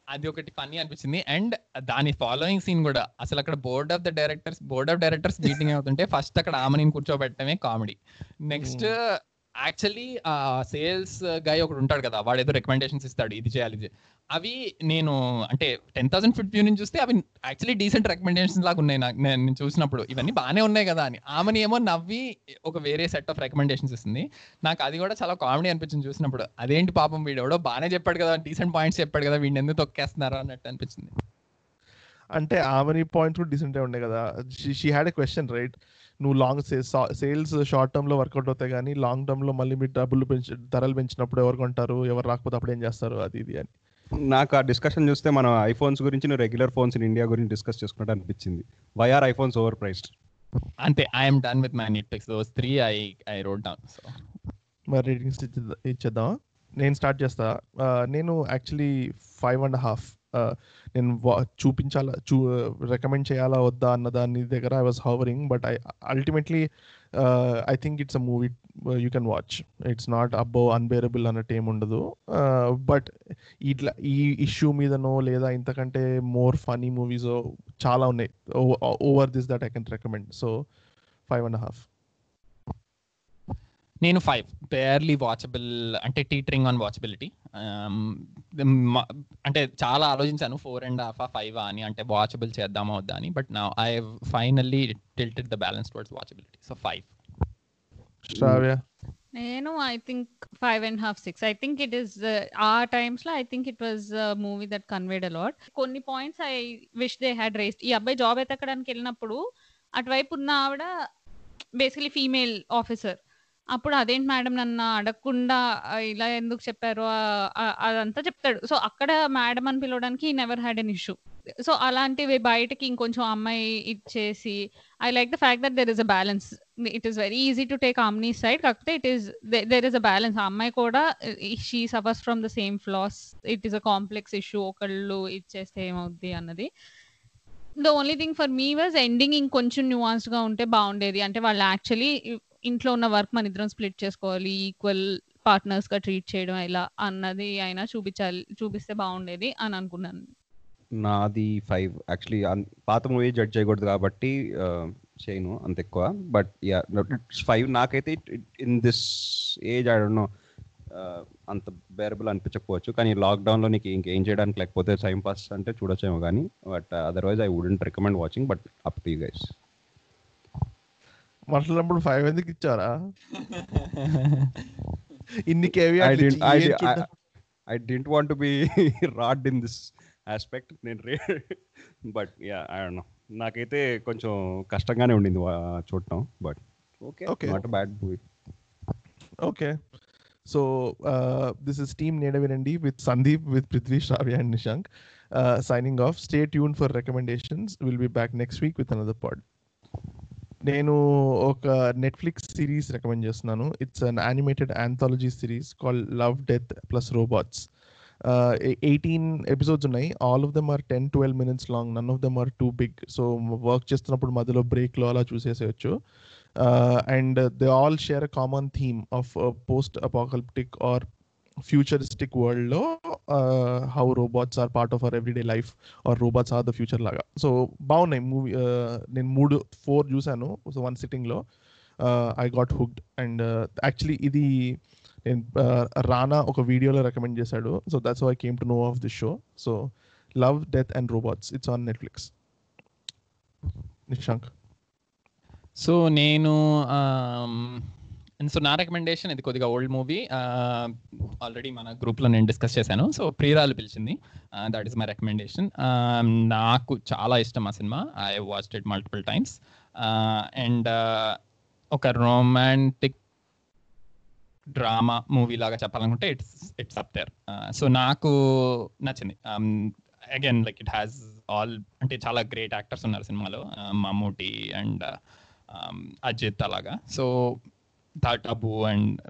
అది ఒకటి ఫన్నీ అనిపించింది. అండ్ దాని ఫాలోయింగ్ సీన్ కూడా అసలు అక్కడ board of the directors board of directors meeting అవుతుంటే ఫస్ట్ అక్కడ ఆమెని కూర్చోబెట్టడమే కామెడీ నెక్స్ట్ యాక్చువల్లీ ఆ సేల్స్ గై ఒకడు ఉంటాడు కదా వాడు ఏదో రికమెండేషన్స్ ఇస్తాడు ఇది చేయాలి ఇది అవి నేను అంటే టెన్ థౌసండ్ ఫిఫ్టీ నుంచి చూస్తే అవి యాక్చువల్లీ డీసెంట్ రికమెండేషన్స్ లాగా ఉన్నాయి నాకు నేను చూసినప్పుడు. ఇవన్నీ బాగానే ఉన్నాయి కదా అని. ఆమెని ఏమో నవ్వి ఒక వేరే సెట్ ఆఫ్ రికమెండేషన్స్ ఇస్తుంది. నాకు అది కూడా చాలా కామెడీ అనిపించింది చూసినప్పుడు. అదేంటి పాపం వీడు ఎవడో బాగానే చెప్పాడు కదా డీసెంట్ పాయింట్స్ చెప్పాడు కదా వీడిని ఎందుకు తొక్కేస్తున్నారు అన్నట్టు అనిపించింది. అంటే ఆమెని పాయింట్స్ కూడా డీసెంట్ ఉండే కదా. She had a question right నువ్వు లాంగ్ సేల్స్ షార్ట్ టర్మ్లో వర్కౌట్ అవుతాయి కానీ లాంగ్ టర్మ్లో మళ్ళీ మీరు డబ్బులు పెంచి ధరలు పెంచినప్పుడు ఎవరు కొంటారు? ఎవరు రాకపోతే అప్పుడు ఏం చేస్తారు? అది ఇది అని. నాకు ఆ డిస్కషన్ చూస్తే మనం ఐఫోన్స్ గురించి నువ్వు రెగ్యులర్ ఫోన్స్ ఇన్ ఇండియా గురించి డిస్కస్ చేసుకుంటే అనిపించింది. Why are iPhones over priced అంతే I'm done with my net picks those three I I rode down so మరి రేటింగ్స్ ఇచ్చేద్దామా? నేను స్టార్ట్ చేస్తా. నేను యాక్చువల్లీ ఫైవ్ అండ్ హాఫ్ నేను వా- చూపించాలా చూ రికమెండ్ చేయాలా వద్దా అన్న దాని దగ్గర I was hovering but I ultimately I think it's a movie you can watch it's not అబ్బో అన్బేరబుల్ అన్నట్టు ఏమి ఉండదు. Uh, బట్ ఇట్లా ఈ ఇష్యూ మీదనో లేదా ఇంతకంటే మోర్ ఫనీ మూవీస్ చాలా ఉన్నాయి. Over this that I can recommend so five and half నేను ఫైవ్ పేర్లీ వాచబుల్ అంటే టీటరింగ్ ఆన్ వాచబిలిటీ అంటే చాలా ఆలోచించాను ఫోర్ అండ్ హాఫ్ ఫైవ్ అని అంటే వాచబుల్ చేద్దామా వద్దా అని. బట్ నా I finally tilted the balance towards watchability so five నేను I think five and half six I think it is ఆ టైమ్స్లో I think it was movie that conveyed a lot కొన్ని points I wish they had raised ఈ అబ్బాయి job ఎత్తకడానికి వెళ్ళినప్పుడు అటువైపు ఉన్న ఆవిడ బేసికలీ ఫీమేల్ ఆఫీసర్ అప్పుడు అదేంటి మేడం నన్ను అడగకుండా ఇలా ఎందుకు చెప్పారు అదంతా చెప్తాడు. సో అక్కడ మేడం అని పిలవడానికి never had an issue so అలాంటివి బయటకి ఇంకొంచెం అమ్మాయి ఇచ్చేసి I like the fact that there is a balance it is very easy to take Amani side కాకపోతే it is there is a balance ఆ అమ్మాయి కూడా she suffers from the same flaws it is a complex issue ఒకళ్ళు ఇచ్చేస్తే ఏమవుద్ది అన్నది. The only thing for me was ending ఇంకొంచెం న్యూవాన్స్డ్గా ఉంటే బాగుండేది. అంటే వాళ్ళు యాక్చువల్లీ ఇంట్లో ఉన్న వర్క్ మన ఇద్దరం స్ప్లిట్ చేసుకోవాలి ఈక్వల్ పార్ట్నర్స్గా ట్రీట్ చేయడం ఎలా అన్నది అయినా చూపించాలి చూపిస్తే బాగుండేది అని అనుకున్నాను. నాది ఫైవ్ యాక్చువల్లీ పాత మూవీ జడ్జ్ చేయకూడదు కాబట్టి చేయను అంత ఎక్కువ. బట్ యా ఫైవ్ నాకైతే in this age I don't know అంత బేరబుల్ అనిపించకపోవచ్చు. కానీ లాక్డౌన్లో నీకు ఇంకేం చేయడానికి లేకపోతే టైం పాస్ అంటే చూడొచ్చేమో కానీ but otherwise I wouldn't recommend watching but up to you guys మాట్లాడినప్పుడు ఫైవ్ ఎందుకు ఇచ్చారా ఇన్ని కేవీ I didn't- I di- I- I didn't want be rude in this aspect నేను రే but yeah I don't know నాకైతే కొంచెం కష్టంగానే ఉండింది వా- చూడటం but okay Okay. Not bad movie okay so this is team Nedavinandi with Sandeep with Prithvi Sravya and Nishank signing off stay tuned for recommendations will be back next week with another pod నేను ఒక Netflix series recommend చేస్తున్నాను. It's an animated anthology series call love death plus robots eighteen episodes ఉన్నాయి. All of them are ten twelve minutes long none of them are too big so work చేస్తున్నప్పుడు మధ్యలో బ్రేక్లో అలా చూసేసేయచ్చు. And they all share a common theme of post apocalyptic or futuristic వరల్డ్లో how robots are part of our everyday life or robots are the future లాగా. So బాగున్నాయి movie నేను మూడు four చూసాను so one సిట్టింగ్లో I got hooked and actually ఇది నేను రానా ఒక వీడియోలో రికమెండ్ చేశాడు. So that's I came to know of this show so love death and robots it's on Netflix Nishank so నేను సో నా రికమెండేషన్ ఇది కొద్దిగా ఓల్డ్ మూవీ. ఆల్రెడీ మన గ్రూప్లో నేను డిస్కస్ చేశాను. So Priyuralu Pilichindi. That is my recommendation నాకు చాలా ఇష్టం ఆ cinema. I watch it multiple times and ఒక రొమాంటిక్ డ్రామా మూవీ లాగా చెప్పాలనుకుంటే it's it's up there so నాకు నచ్చింది. Again like it has all అంటే చాలా గ్రేట్ యాక్టర్స్ ఉన్నారు సినిమాలో. మమ్మూటి అండ్ um, అజిత్ అలాగా. So Tabu and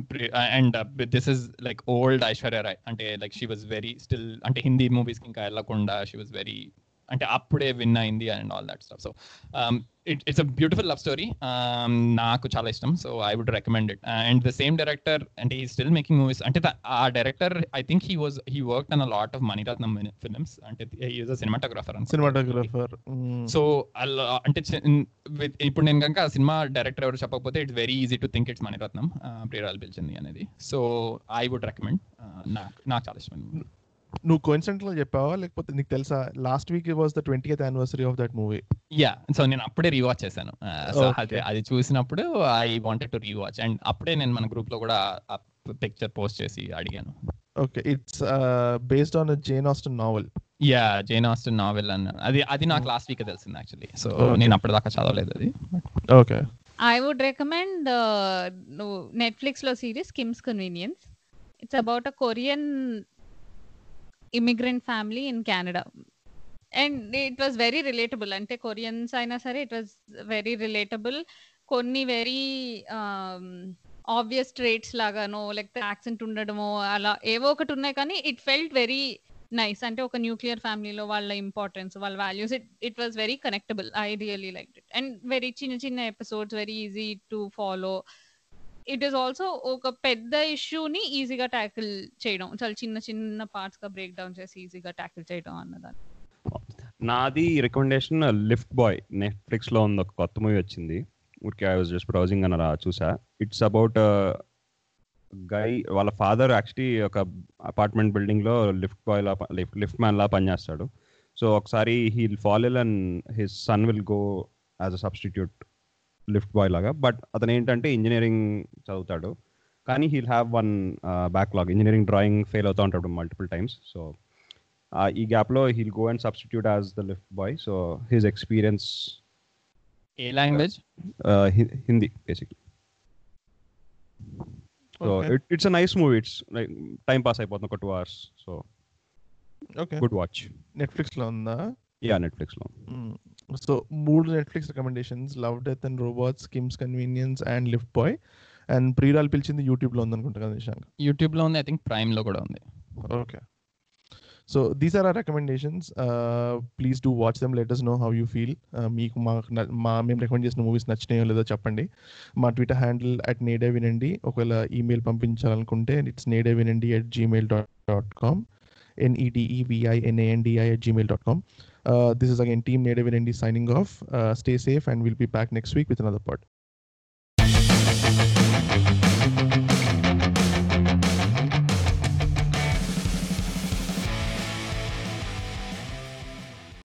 and this is like old Aishwarya Rai అంటే like she was very still అంటే హిందీ మూవీస్కి ఇంకా వెళ్ళకుండా షీ వాజ్ వెరీ అంటే అప్పుడే విన్ అయింది and all that stuff so it it's a beautiful love story నాకు చాలా ఇష్టం. So I would recommend it and the same director అంటే ఈ స్టిల్ మేకింగ్ మూవీస్ అంటే ఆ director I think he was he work on a lot of Mani Ratnam films అంటే is a cinematographer cinematographer so అంటే ఇప్పుడు నేను కనుక ఆ సినిమా డైరెక్టర్ ఎవరు చెప్పకపోతే it's very easy to think it's Mani Ratnam Priyuralu Pilichindi అనేది. So I would recommend నాకు నాకు చాలా ఇష్టం నువ్వు కోయిన్సిడెంట్ చెప్పావా? లేకపోతే నీకు తెలుసా? Last week was the twenty anniversary of that movie yeah so నేను అప్పుడే రీవాచ్ చేశాను. సో అది అది చూసినప్పుడు I wanted to rewatch and అప్పుడే నేను మన గ్రూప్లో కూడా పిక్చర్ పోస్ట్ చేసి అడిగాను. Okay it's based on Jane Austen novel yeah Jane Austen novel అన్న. అది అది నాకు లాస్ట్ వీక్ తెలిసింది యాక్చువల్లీ సో నేను అప్పటిదాకా చదవలేదు అది. ఓకే ఐ వుడ్ రికమెండ్ నెట్ఫ్లిక్స్లో series Kim's convenience it's about a Korean immigrant family in Canada and it was very relatable అంటే కొరియన్స్ అయినా సరే ఇట్ వాస్ వెరీ రిలేటబుల్ కొన్ని వెరీ ఆబ్వియస్ ట్రేట్స్ లాగానో లేకపోతే యాక్సెంట్ ఉండడమో అలా ఏవో ఒకటి ఉన్నాయి కానీ ఇట్ ఫెల్ట్ వెరీ నైస్ అంటే ఒక న్యూక్లియర్ ఫ్యామిలీలో వాళ్ళ ఇంపార్టెన్స్ వాళ్ళ values it it was very connectable I really like it and very చిన్న చిన్న episodes very easy to follow it is also ఒక పెద్ద ఇష్యూని ఈజీగా ట్యాకిల్ చేయడం చాలా చిన్న చిన్న పార్ట్స్గా బ్రేక్ డౌన్ చేసి ఈజీగా ట్యాకిల్ చేయడం అన్నదాన్ని. నాది రికమెండేషన్ లిఫ్ట్ బాయ్ నెట్ఫ్లిక్స్లో ఉంది ఒక కొత్త మూవీ వచ్చింది. ఊరికే ఐ వాజ్ జస్ట్ బ్రౌజింగ్ అని అలా చూసా. ఇట్స్ అబౌట్ గై వాళ్ళ ఫాదర్ యాక్చువల్లీ ఒక అపార్ట్మెంట్ బిల్డింగ్లో లిఫ్ట్ బాయ్ లా లిఫ్ట్ మ్యాన్ లా పనిచేస్తాడు. సో ఒకసారి he will follow and his son will go as a substitute lift boy లాగా. బట్ అతను ఏంటంటే ఇంజనీరింగ్ చదువుతాడు. కానీ he'll have one backlog. Engineering drawing fail అవుతూ ఉంటాడు మల్టిపుల్ టైమ్స్. సో ఈ గ్యాప్లో he'll go and substitute as the lift boy. So his experience A language? Hindi basically. So it's a nice movie. It's like time pass అయిపోతుంది ఒక two hours. So okay. Good watch. నెట్ఫ్లిక్స్లో ఉందా? Yeah నెట్ఫ్లిక్స్లో so మూడు Netflix recommendations love death and robots Kim's convenience and lift boy and Priyuralu Pilichindi యూట్యూబ్లో ఉంది అనుకుంటా కదా నిశాంక్? యూట్యూబ్లో ఉంది ఐ థింక్ ప్రైమ్లో కూడా ఉంది. Okay so these are are recommendations please do watch them let us know how you feel మీకు మా మా మేము రికమెండ్ చేసిన మూవీస్ నచ్చినాయో లేదో చెప్పండి. మా ట్విట్టర్ హ్యాండిల్ అట్ నేడే వినండి ఒకవేళ ఈమెయిల్ పంపించాలనుకుంటే ఇట్స్ నేడే వినండి at Gmail dot dot com ఎన్ఈడిఈవిఐఎన్ఏఎన్డిఐ at gmail.com. Uh, this is again Team Native in Indy signing off. Uh, stay safe and we'll be back next week with another pod.